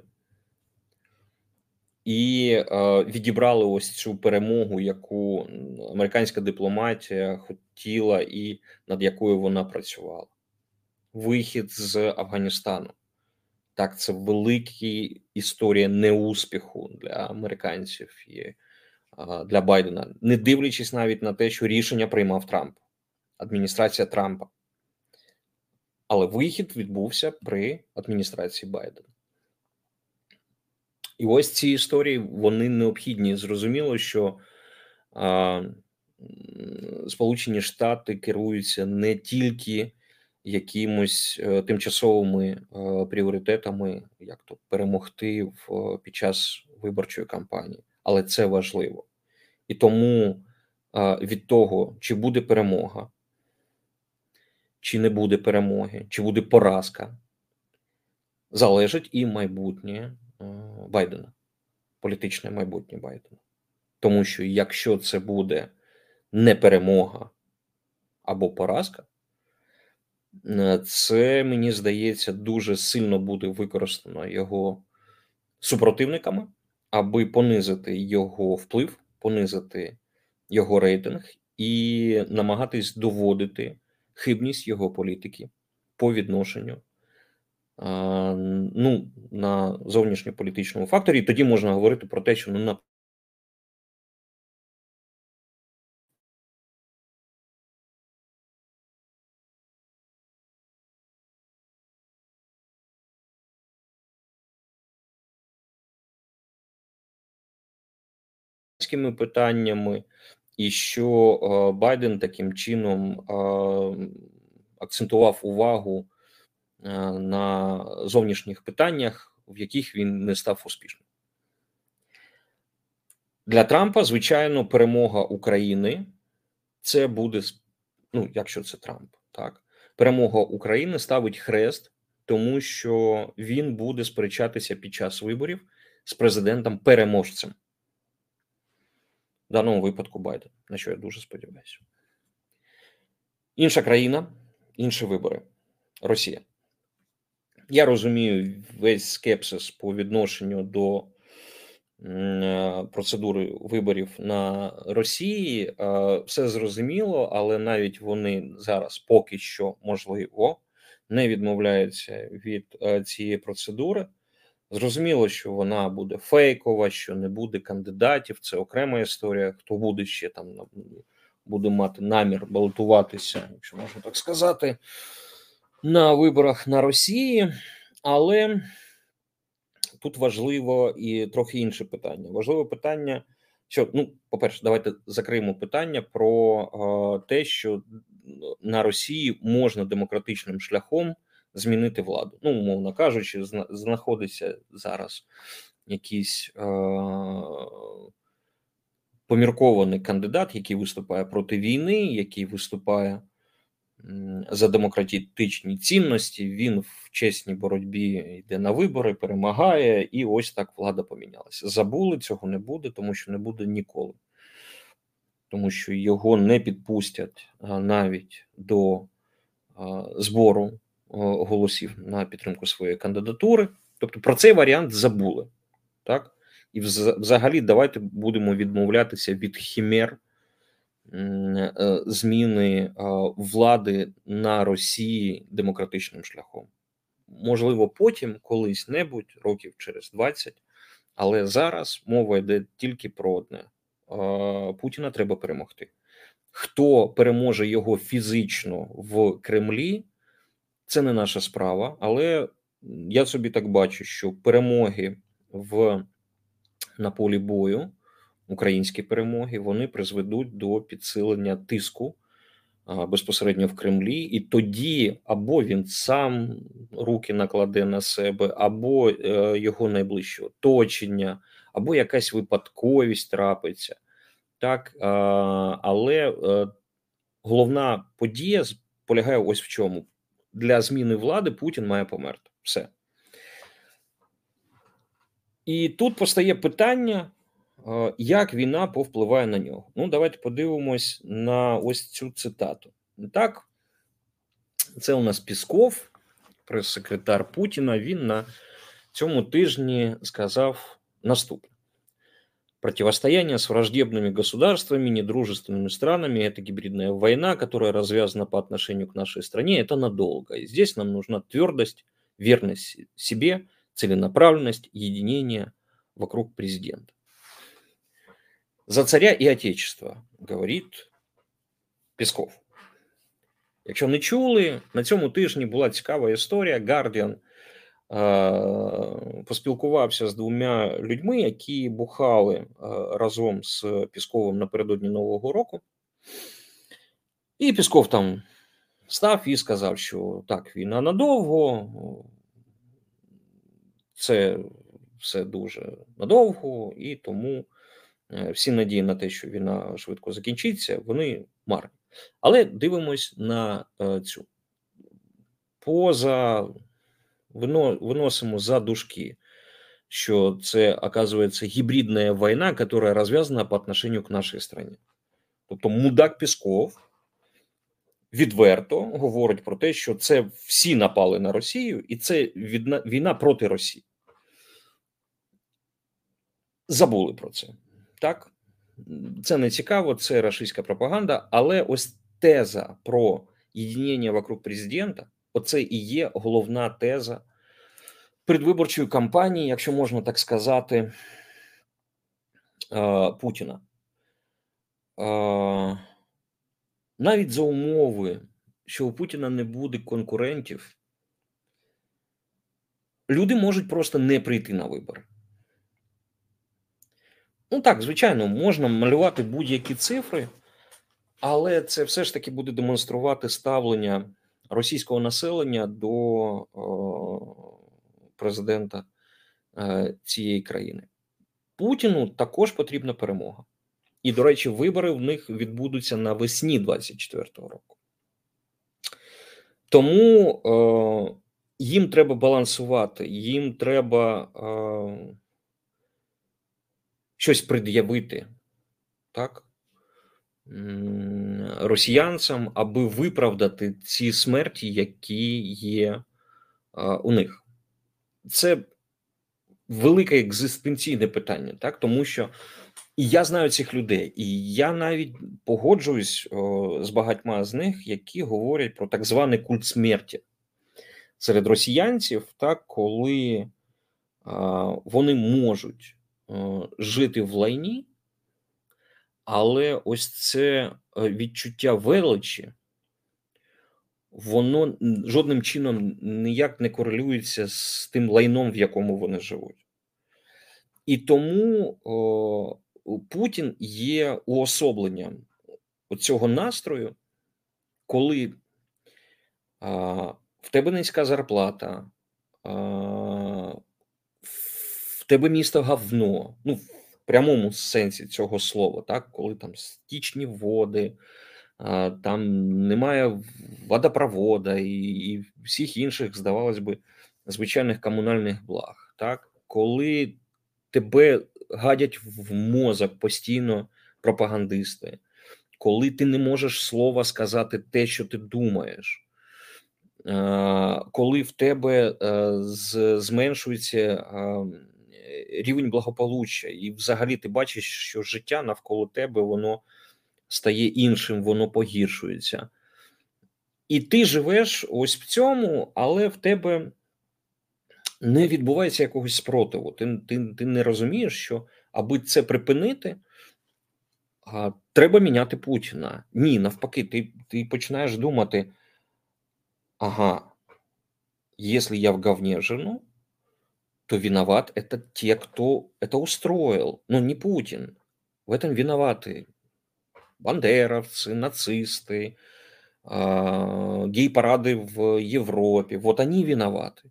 і е, відібрали ось цю перемогу, яку американська дипломатія хотіла, і над якою вона працювала. Вихід з Афганістану. Так, це велика історія неуспіху для американців і для Байдена, не дивлячись навіть на те, що рішення приймав Трамп, адміністрація Трампа. Але вихід відбувся при адміністрації Байдена. І ось ці історії вони необхідні. Зрозуміло, що а, Сполучені Штати керуються не тільки якимось е, тимчасовими е, пріоритетами, як то перемогти в а, під час виборчої кампанії, але це важливо і тому а, від того, чи буде перемога, чи не буде перемоги, чи буде поразка, залежить і майбутнє. Е, Байдена, політичне майбутнє Байдена. Тому що якщо це буде не перемога або поразка, е, це мені здається дуже сильно буде використано його супротивниками, аби понизити його вплив, понизити його рейтинг і намагатись доводити хибність його політики по відношенню ну, на зовнішньополітичному факторі, і тоді можна говорити про те, що ну на питаннями, і що Байден таким чином акцентував увагу на зовнішніх питаннях, в яких він не став успішним. Для Трампа, звичайно, перемога України це буде ну, якщо це Трамп, так перемога України ставить хрест, тому що він буде сперечатися під час виборів з президентом переможцем. В даному випадку Байден, на що я дуже сподіваюся. Інша країна, інші вибори Росія. Я розумію весь скепсис по відношенню до е, процедури виборів на Росії. Е, все зрозуміло, але навіть вони зараз поки що можливо не відмовляються від е, цієї процедури. Зрозуміло, що вона буде фейкова, що не буде кандидатів. Це окрема історія. Хто буде ще там буде мати намір балотуватися, якщо можна так сказати на виборах на Росії, але тут важливо і трохи інше питання. Важливе питання, що ну, по-перше, давайте закриємо питання про те, що на Росії можна демократичним шляхом змінити владу. Ну, умовно кажучи, знаходиться зараз якийсь е, поміркований кандидат, який виступає проти війни, який виступає за демократичні цінності. Він в чесній боротьбі йде на вибори, перемагає, і ось так влада помінялася. Забули цього не буде, тому що не буде ніколи, тому що його не підпустять навіть до збору голосів на підтримку своєї кандидатури. Тобто про цей варіант забули. Так? І взагалі давайте будемо відмовлятися від хімер зміни влади на Росії демократичним шляхом. Можливо, потім колись небудь, років через 20, але зараз мова йде тільки про одне: Путіна треба перемогти. Хто переможе його фізично в Кремлі, це не наша справа, але я собі так бачу, що перемоги в на полі бою, українські перемоги, вони призведуть до підсилення тиску безпосередньо в Кремлі, і тоді або він сам руки накладе на себе, або е, його найближче оточення, або якась випадковість трапиться. Так, але е, головна подія полягає ось в чому: для зміни влади Путін має померти. Все. І тут постає питання, як війна повпливає на нього. Ну, давайте подивимось на ось цю цитату. Так, це у нас Пісков, прес-секретар Путіна. Він на цьому тижні сказав наступне: противостояние с враждебными государствами, недружественными странами – это гибридная война, которая развязана по отношению к нашей стране. Это надолго. И здесь нам нужна твердость, верность себе – целенаправленность, единение вокруг президента. За царя і отечество, говорить Песков. Якщо не чули, на цьому тижні була цікава історія. Гардіан поспілкувався з двома людьми, які бухали разом з Пісковим напередодні Нового року. І Пісков там став і сказав, що так, війна надовго, це все дуже надовго, і тому е, всі надії на те, що війна швидко закінчиться, вони марні. Але дивимось на е, цю поза виносимо за дужки, що це оказується гібридна війна, яка розв'язана по отношению к нашій країні. Тобто мудак Пісков відверто говорить про те, що це всі напали на Росію, і це війна проти Росії. Забули про це. Так, це не цікаво, це рашистська пропаганда, але ось теза про єднання вокруг президента оце і є головна теза предвиборчої кампанії, якщо можна так сказати, Путіна. Навіть за умови, що у Путіна не буде конкурентів, люди можуть просто не прийти на вибори. Ну так, звичайно, можна малювати будь-які цифри, але це все ж таки буде демонструвати ставлення російського населення до о, президента е, цієї країни. Путіну також потрібна перемога. І, до речі, вибори в них відбудуться навесні 24-го року. Тому е, їм треба балансувати, їм треба. Е, щось пред'явити так? Росіянцям, аби виправдати ці смерті, які є у них. Це велике екзистенційне питання, так? Тому що і я знаю цих людей, і я навіть погоджуюсь о, з багатьма з них, які говорять про так званий культ смерті серед росіянців, так? Коли а, вони можуть жити в лайні, але ось це е, відчуття величі, воно жодним чином ніяк не корелюється з тим лайном, в якому вони живуть. І тому о, Путін є уособленням цього настрою, коли а, в тебе низька зарплата. А, тебе місто говно. Ну, в прямому сенсі цього слова, так, коли там стічні води, там немає водопровода і і всіх інших, здавалось би, звичайних комунальних благ. Так, коли тебе гадять в мозок постійно пропагандисти, коли ти не можеш слова сказати те, що ти думаєш. Коли в тебе е, зменшується рівень благополуччя, і взагалі ти бачиш, що життя навколо тебе воно стає іншим, воно погіршується. І ти живеш ось в цьому, але в тебе не відбувається якогось спротиву. Ти ти, ти не розумієш, що аби це припинити, а, треба міняти Путіна. Ні, навпаки, ти, ти починаєш думати: ага, якщо я в говне жену, то виноват это те, кто это устроил, но не Путин. В этом виноваты бандеровцы, нацисты, гей-парады в Європі. Вот они виноваты.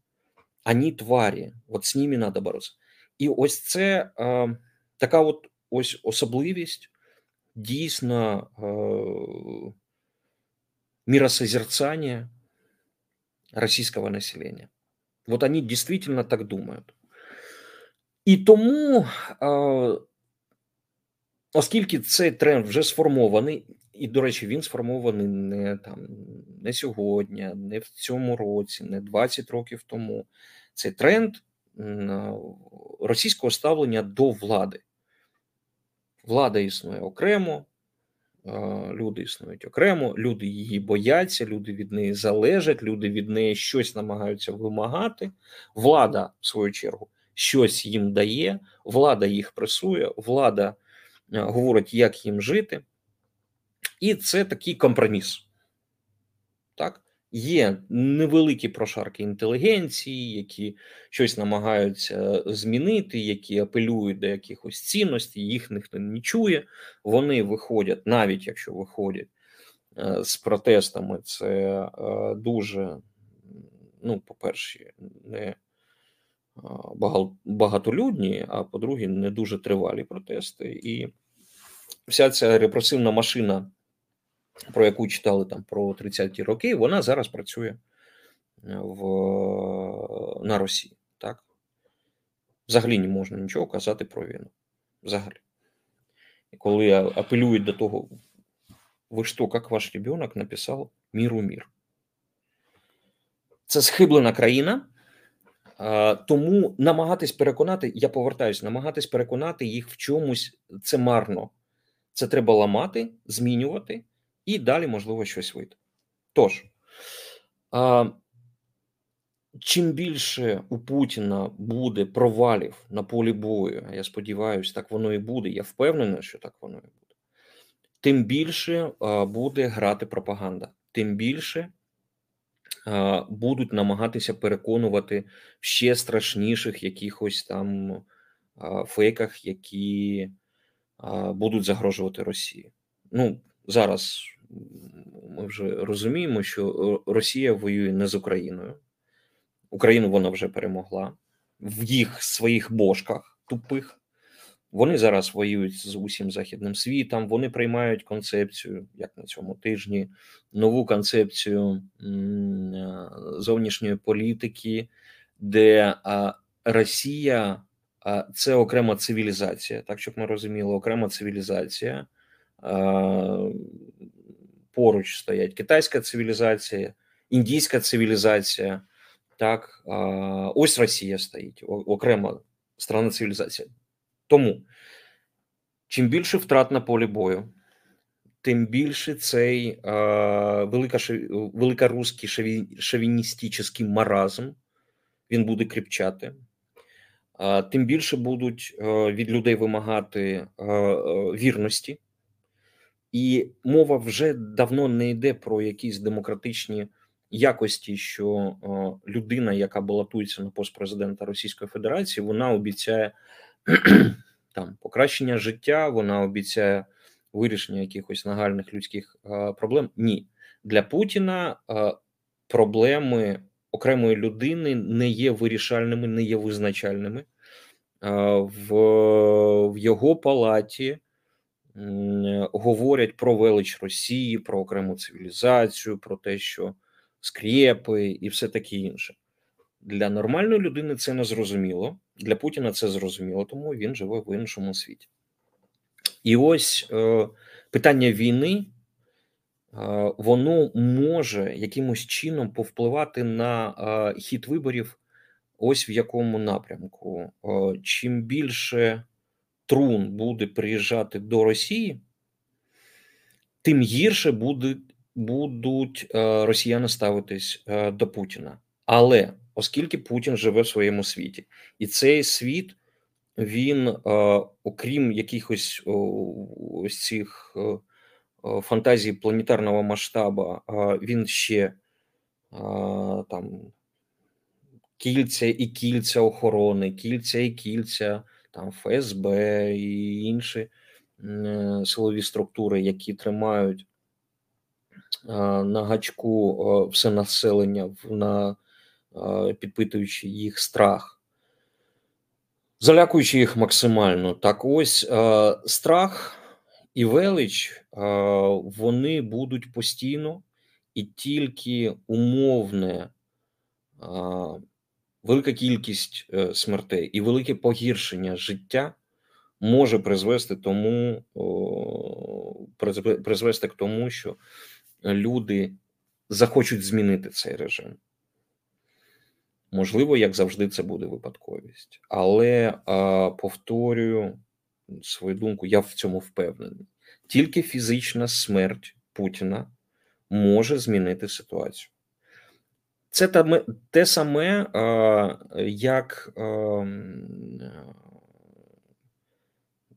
Они тварі. От з ними треба боротися. І ось це е, така от ось особливість дійсно е, миросозерцания российского населения. Вот они действительно так думають. І тому, оскільки цей тренд вже сформований, і, до речі, він сформований не там не сьогодні, не в цьому році, не 20 років тому. Це тренд російського ставлення до влади. Влада існує окремо, люди існують окремо, люди її бояться, люди від неї залежать, люди від неї щось намагаються вимагати. Влада, в свою чергу, щось їм дає, влада їх пресує, влада говорить, як їм жити. І це такий компроміс. Є невеликі прошарки інтелігенції, які щось намагаються змінити, які апелюють до якихось цінностей, їх ніхто не чує. Вони виходять, навіть якщо виходять е, з протестами, це е, дуже, ну, по-перше, не е, багатолюдні, а по-друге, не дуже тривалі протести. І вся ця репресивна машина про яку читали там про 30-ті роки, вона зараз працює е, в, на Росії. Так? Взагалі не можна нічого казати про війну. Взагалі. І коли апелюють до того, ви що, як ваш ребенок написав міру мір. Це схиблена країна, тому намагатись переконати, я повертаюсь, намагатись переконати їх в чомусь це марно. Це треба ламати, змінювати і далі, можливо, щось вийде. Тож, а, чим більше у Путіна буде провалів на полі бою, я сподіваюся, так воно і буде. Я впевнений, що так воно і буде, тим більше а, буде грати пропаганда, тим більше. Будуть намагатися переконувати в ще страшніших якихось там фейках, які будуть загрожувати Росії. Ну зараз ми вже розуміємо, що е, Росія воює не з Україною. Україну вона вже перемогла в їх своїх бошках тупих. Вони зараз воюють з усім західним світом. Вони приймають концепцію, як на цьому тижні, нову концепцію е, зовнішньої політики, де Росія це окрема цивілізація, так щоб ми розуміли, окрема цивілізація поруч стоять китайська цивілізація, індійська цивілізація. Так, ось Росія стоїть окрема страна цивілізації. Тому чим більше втрат на полі бою, тим більше цей велика, великоруський шовіністичний маразм він буде кріпчати, тим більше будуть від людей вимагати вірності. І мова вже давно не йде про якісь демократичні якості, що людина, яка балотується на пост президента Російської Федерації, вона обіцяє там покращення життя, вона обіцяє вирішення якихось нагальних людських проблем. Ні, для Путіна проблеми окремої людини не є вирішальними, не є визначальними. в його палаті говорять про велич Росії, про окрему цивілізацію, про те, що скрєпи і все таке інше. Для нормальної людини це не зрозуміло. Для Путіна це зрозуміло, тому він живе в іншому світі. І ось е, питання війни, е, воно може якимось чином повпливати на е, хід виборів, ось в якому напрямку. Е, чим більше трун буде приїжджати до Росії, тим гірше буде, будуть е, росіяни ставитись е, до Путіна. Але оскільки Путін живе в своєму світі, і цей світ він, е, окрім якихось ось цих фантазій планетарного масштабу, він ще там кільця і кільця охорони, кільця і кільця там ФСБ і інші силові структури, які тримають на гачку все населення на підпитуючи їх страх, залякуючи їх максимально. Так ось страх і велич вони будуть постійно і тільки умовне. Велика кількість е, смертей і велике погіршення життя може призвести тому призвести к тому, що люди захочуть змінити цей режим. Можливо, як завжди, це буде випадковість, але повторюю свою думку, я в цьому впевнений. Тільки фізична смерть Путіна може змінити ситуацію. Це те саме, як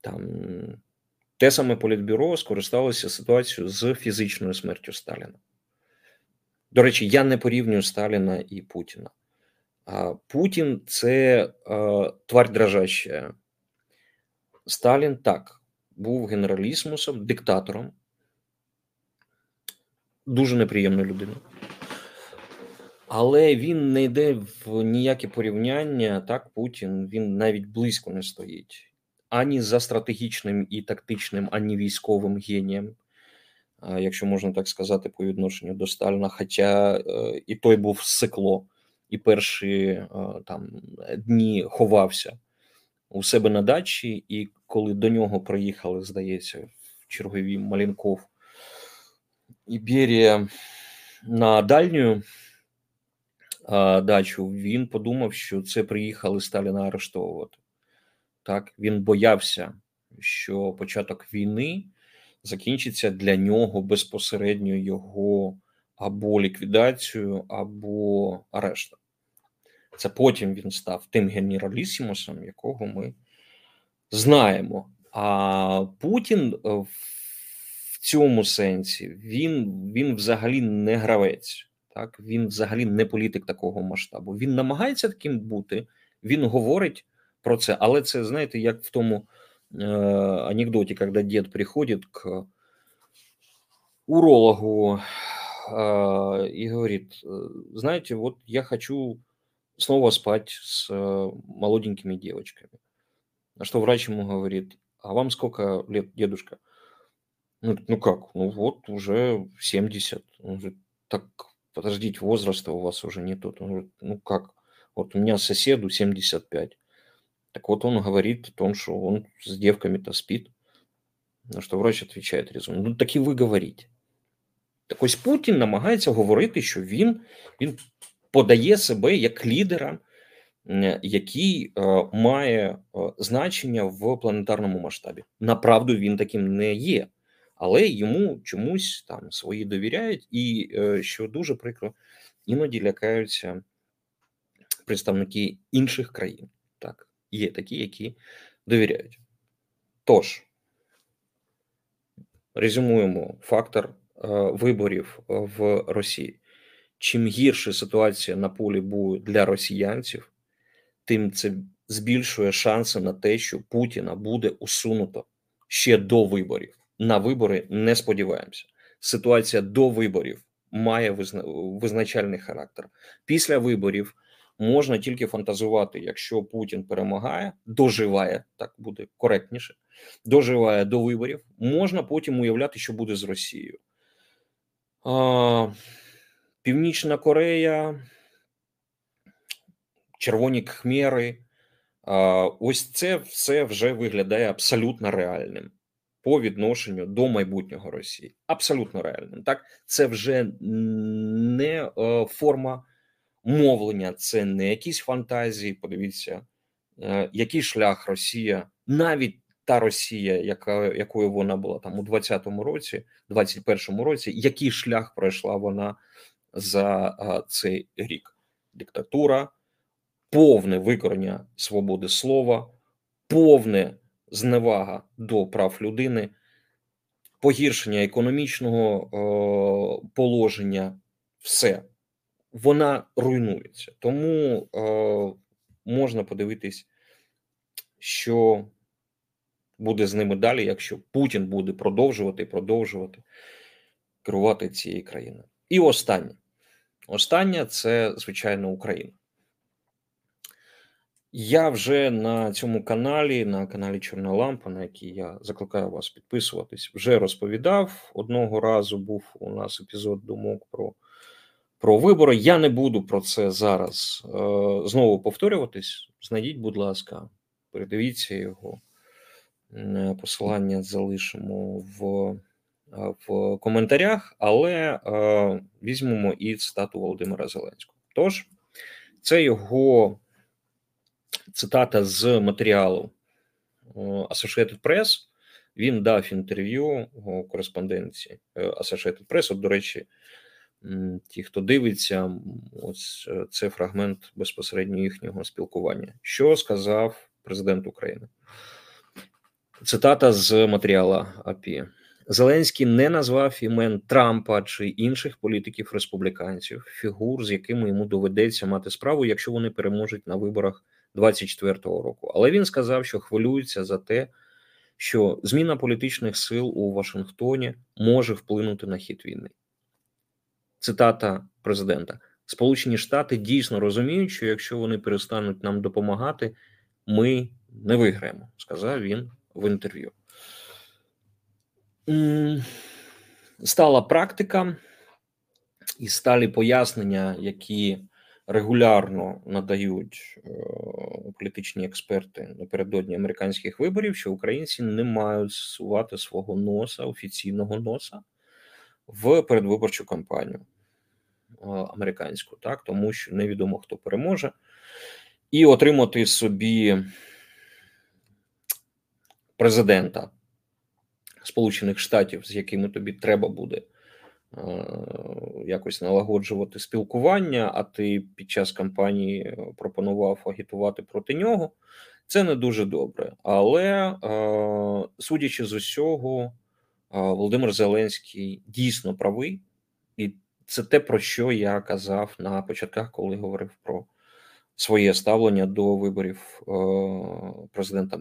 там те саме Політбюро скористалося ситуацією з фізичною смертю Сталіна. До речі, я не порівнюю Сталіна і Путіна. Путін це тварь дрожаща. Сталін так, був генералісмусом, диктатором, дуже неприємною людиною. Але він не йде в ніяке порівняння. Так, Путін він навіть близько не стоїть ані за стратегічним і тактичним, ані військовим генієм, якщо можна так сказати, по відношенню до Сталіна. Хоча е, і той був сикло, і перші е, там дні ховався у себе на дачі, і коли до нього приїхали, здається, в чергові Малінков і Берія на дальню дачу, він подумав, що це приїхали Сталіна арештовувати. Так, він боявся, що початок війни закінчиться для нього безпосередньо його або ліквідацією, або арештом. Це потім він став тим генералісімусом, якого ми знаємо. А Путін е, в цьому сенсі він, він взагалі не гравець. Так, він взагалі не політик такого масштабу. Він намагається таким бути, він говорить про це, але це знаєте, як в тому е, анекдоті, коли дід приходить к урологу э, и говорит, знаете, вот я хочу снова спать с молоденькими девочками. На что врач ему говорит, а вам сколько лет, дедушка? Ну, ну как, ну вот уже 70. Он говорит, так подождите, возраста у вас уже не. Он говорит, ну как? Вот у меня соседу 75. Так вот он говорит о том, что он с девками-то спит. На что врач отвечает резонно, ну так и вы говорите. Так ось Путін намагається говорити, що він, він подає себе як лідера, який е, має е, значення в планетарному масштабі. Направду він таким не є, але йому чомусь там свої довіряють, і е, що дуже прикро, іноді лякаються представники інших країн. Так, є такі, які довіряють. Тож, резюмуємо фактор виборів в Росії. Чим гірша ситуація на полі бою для росіянців, тим це збільшує шанси на те, що Путіна буде усунуто ще до виборів. На вибори не сподіваємося. Ситуація до виборів має визначальний характер. Після виборів можна тільки фантазувати, якщо Путін перемагає, доживає, так буде коректніше, доживає до виборів, можна потім уявляти, що буде з Росією. А, Північна Корея, червоні кхмери. Ось це все вже виглядає абсолютно реальним по відношенню до майбутнього Росії. Абсолютно реальним. Так, це вже не е, форма мовлення, це не якісь фантазії. Подивіться, е, який шлях Росія, навіть та Росія, яка якою вона була там у 20-му році, 21-му році, який шлях пройшла вона за е, цей рік? Диктатура, повне викорення свободи слова, повне зневага до прав людини, погіршення економічного о, положення, все вона руйнується. Тому о, можна подивитись, що буде з ними далі, якщо Путін буде продовжувати продовжувати керувати цією країною. І останнє. Останнє це звичайно Україна. Я вже на цьому каналі, на каналі Чорна Лампа, на який я закликаю вас підписуватись, вже розповідав. Одного разу був у нас епізод думок про про вибори. Я не буду про це зараз е, знову повторюватись. Знайдіть, будь ласка, передивіться його. Посилання залишимо в е, в коментарях, але е, візьмемо і цитату Володимира Зеленського. Тож, це його цитата з матеріалу Associated Press. Він дав інтерв'ю кореспонденції е, Associated Press. От, до речі, ті, хто дивиться, ось е, це фрагмент безпосередньо їхнього спілкування. Що сказав президент України? Цитата з матеріала АПІ. Зеленський не назвав імен Трампа чи інших політиків республіканців, фігур, з якими йому доведеться мати справу, якщо вони переможуть на виборах 24-го року. Але він сказав, що хвилюється за те, що зміна політичних сил у Вашингтоні може вплинути на хід війни. Цитата президента: Сполучені Штати дійсно розуміють, що якщо вони перестануть нам допомагати, ми не виграємо, сказав він в інтерв'ю. Стала практика і сталі пояснення, які регулярно надають е, політичні експерти напередодні американських виборів, що українці не мають сувати свого носа, офіційного носа в передвиборчу кампанію е, американську, так тому що невідомо хто переможе, і отримати собі президента Сполучених Штатів, з якими тобі треба буде. Е, якось налагоджувати спілкування, а ти під час кампанії е, пропонував агітувати проти нього. Це не дуже добре. Але е, судячи з усього, Володимир Зеленський дійсно правий, і це те, про що я казав на початках, коли говорив про своє ставлення до виборів президента.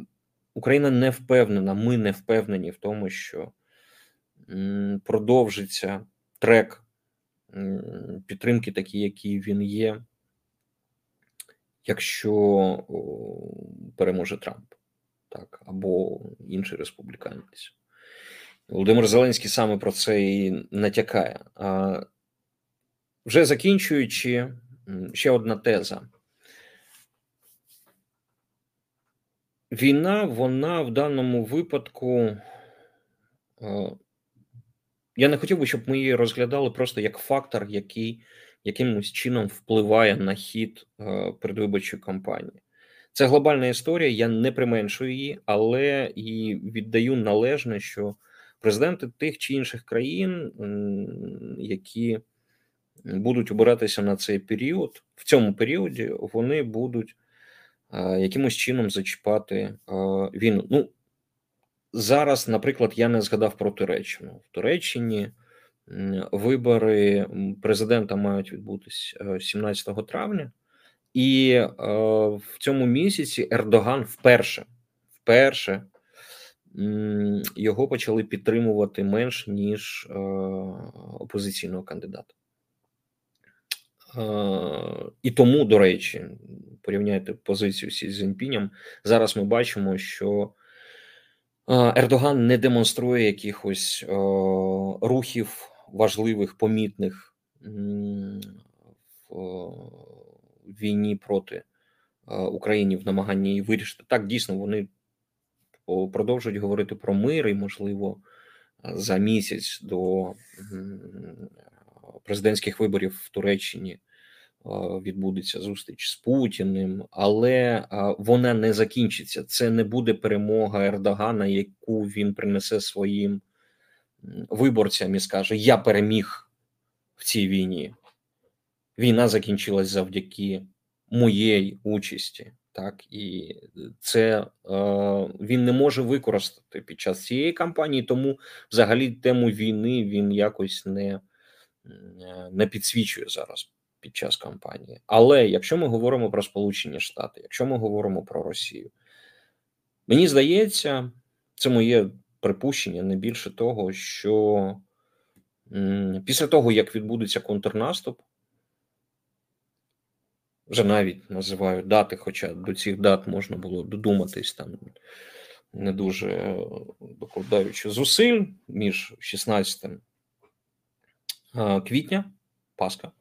Україна не впевнена, ми не впевнені в тому, що продовжиться трек підтримки, такий, який він є, якщо переможе Трамп, так, або інший республіканець. Володимир Зеленський саме про це і натякає. А Вже закінчуючи, ще одна теза. Війна, вона в даному випадку я не хотів би, щоб ми її розглядали просто як фактор, який якимось чином впливає на хід е, передвиборчої кампанії. Це глобальна історія. Я не применшую її, але і віддаю належне, що президенти тих чи інших країн, які будуть обиратися на цей період, в цьому періоді вони будуть е, якимось чином зачіпати е, війну. Ну Зараз, наприклад, я не згадав про Туреччину. В Туреччині вибори президента мають відбутися 17 травня, і е, в цьому місяці Ердоган вперше вперше його почали підтримувати менш ніж е, опозиційного кандидата. І тому, до речі, порівняйте позицію Сі Цзіньпінем, Зараз ми бачимо, що Ердоган не демонструє якихось рухів важливих, помітних в війні проти Україні в намаганні її вирішити. Так, дійсно, вони продовжують говорити про мир і, можливо, за місяць до президентських виборів в Туреччині відбудеться зустріч з Путіним, але вона не закінчиться. Це не буде перемога Ердогана, яку він принесе своїм виборцям і скаже: Я переміг в цій війні. Війна закінчилась завдяки моєї участі. Так і це е, він не може використати під час цієї кампанії, тому взагалі тему війни він якось не, не підсвічує зараз під час кампанії. Але якщо ми говоримо про Сполучені Штати, якщо ми говоримо про Росію, мені здається, це моє припущення не більше того, що після того, як відбудеться контрнаступ, вже навіть називаю дати, хоча до цих дат можна було додуматись там не дуже е, докладаючи зусиль між 16 е, квітня, Пасха,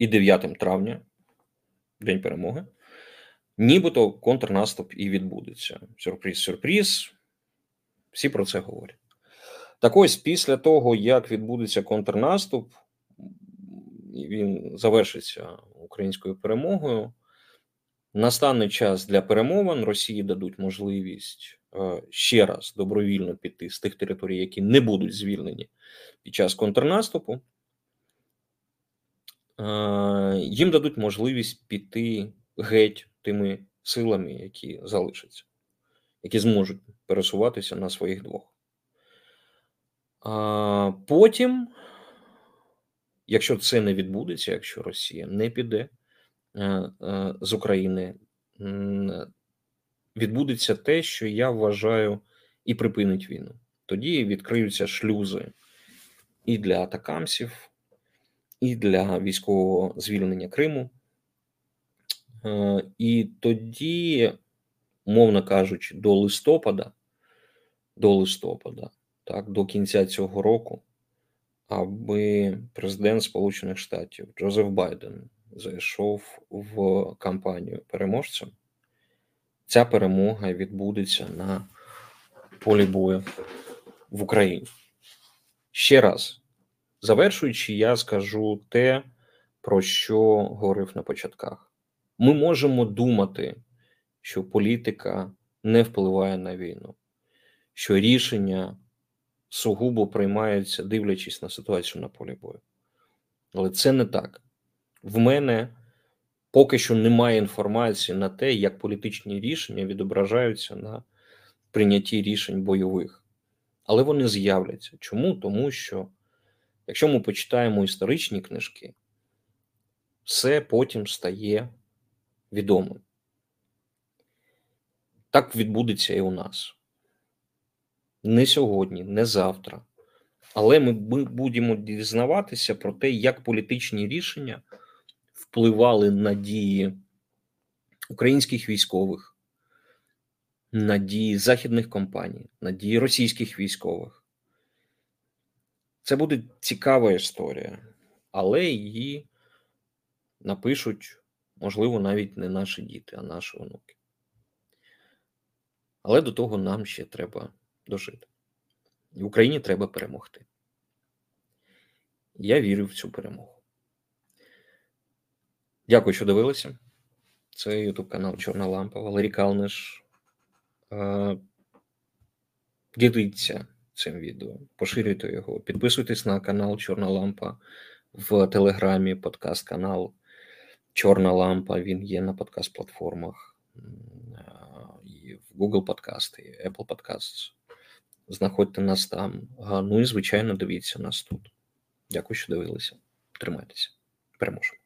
і 9 травня, День перемоги, нібито контрнаступ і відбудеться. Сюрприз, сюрприз. Всі про це говорять. Так ось після того, як відбудеться контрнаступ, він завершиться українською перемогою. Настане час для перемовин. Росії дадуть можливість е, ще раз добровільно піти з тих територій, які не будуть звільнені під час контрнаступу. Е, їм дадуть можливість піти геть тими силами, які залишаться, які зможуть пересуватися на своїх двох. Потім, якщо це не відбудеться, якщо Росія не піде е, е, з України, відбудеться те, що я вважаю, і припинить війну. Тоді відкриються шлюзи і для атакамсів і для військового звільнення Криму. Е, і тоді, мовно кажучи, до листопада, до листопада, так, до кінця цього року, аби президент Сполучених Штатів Джозеф Байден зайшов в кампанію переможцем, ця перемога відбудеться на полі бою в Україні. Ще раз Завершуючи, я скажу те, про що говорив на початках. Ми можемо думати, що політика не впливає на війну, що рішення сугубо приймаються, дивлячись на ситуацію на полі бою. Але це не так. В мене поки що немає інформації на те, як політичні рішення відображаються на прийнятті рішень бойових. Але вони з'являться. Чому? Тому що. Якщо ми почитаємо історичні книжки, все потім стає відомим. Так відбудеться і у нас. Не сьогодні, не завтра. Але ми будемо дізнаватися про те, як політичні рішення впливали на дії українських військових, на дії західних компаній, на дії російських військових. Це буде цікава історія, але її напишуть, можливо, навіть не наші діти, а наші онуки. Але до того нам ще треба дожити. І Україні треба перемогти. Я вірю в цю перемогу. Дякую, що дивилися. Це YouTube канал Чорна Лампа. Валерій Калниш. Діліться цим відео. Поширюйте його, підписуйтесь на канал Чорна Лампа в Телеграмі, подкаст канал Чорна Лампа. Він є на подкаст-платформах і в Google Podcast, і Apple Podcasts. Знаходьте нас там. Ну і звичайно, дивіться нас тут. Дякую, що дивилися. Тримайтеся. Переможемо.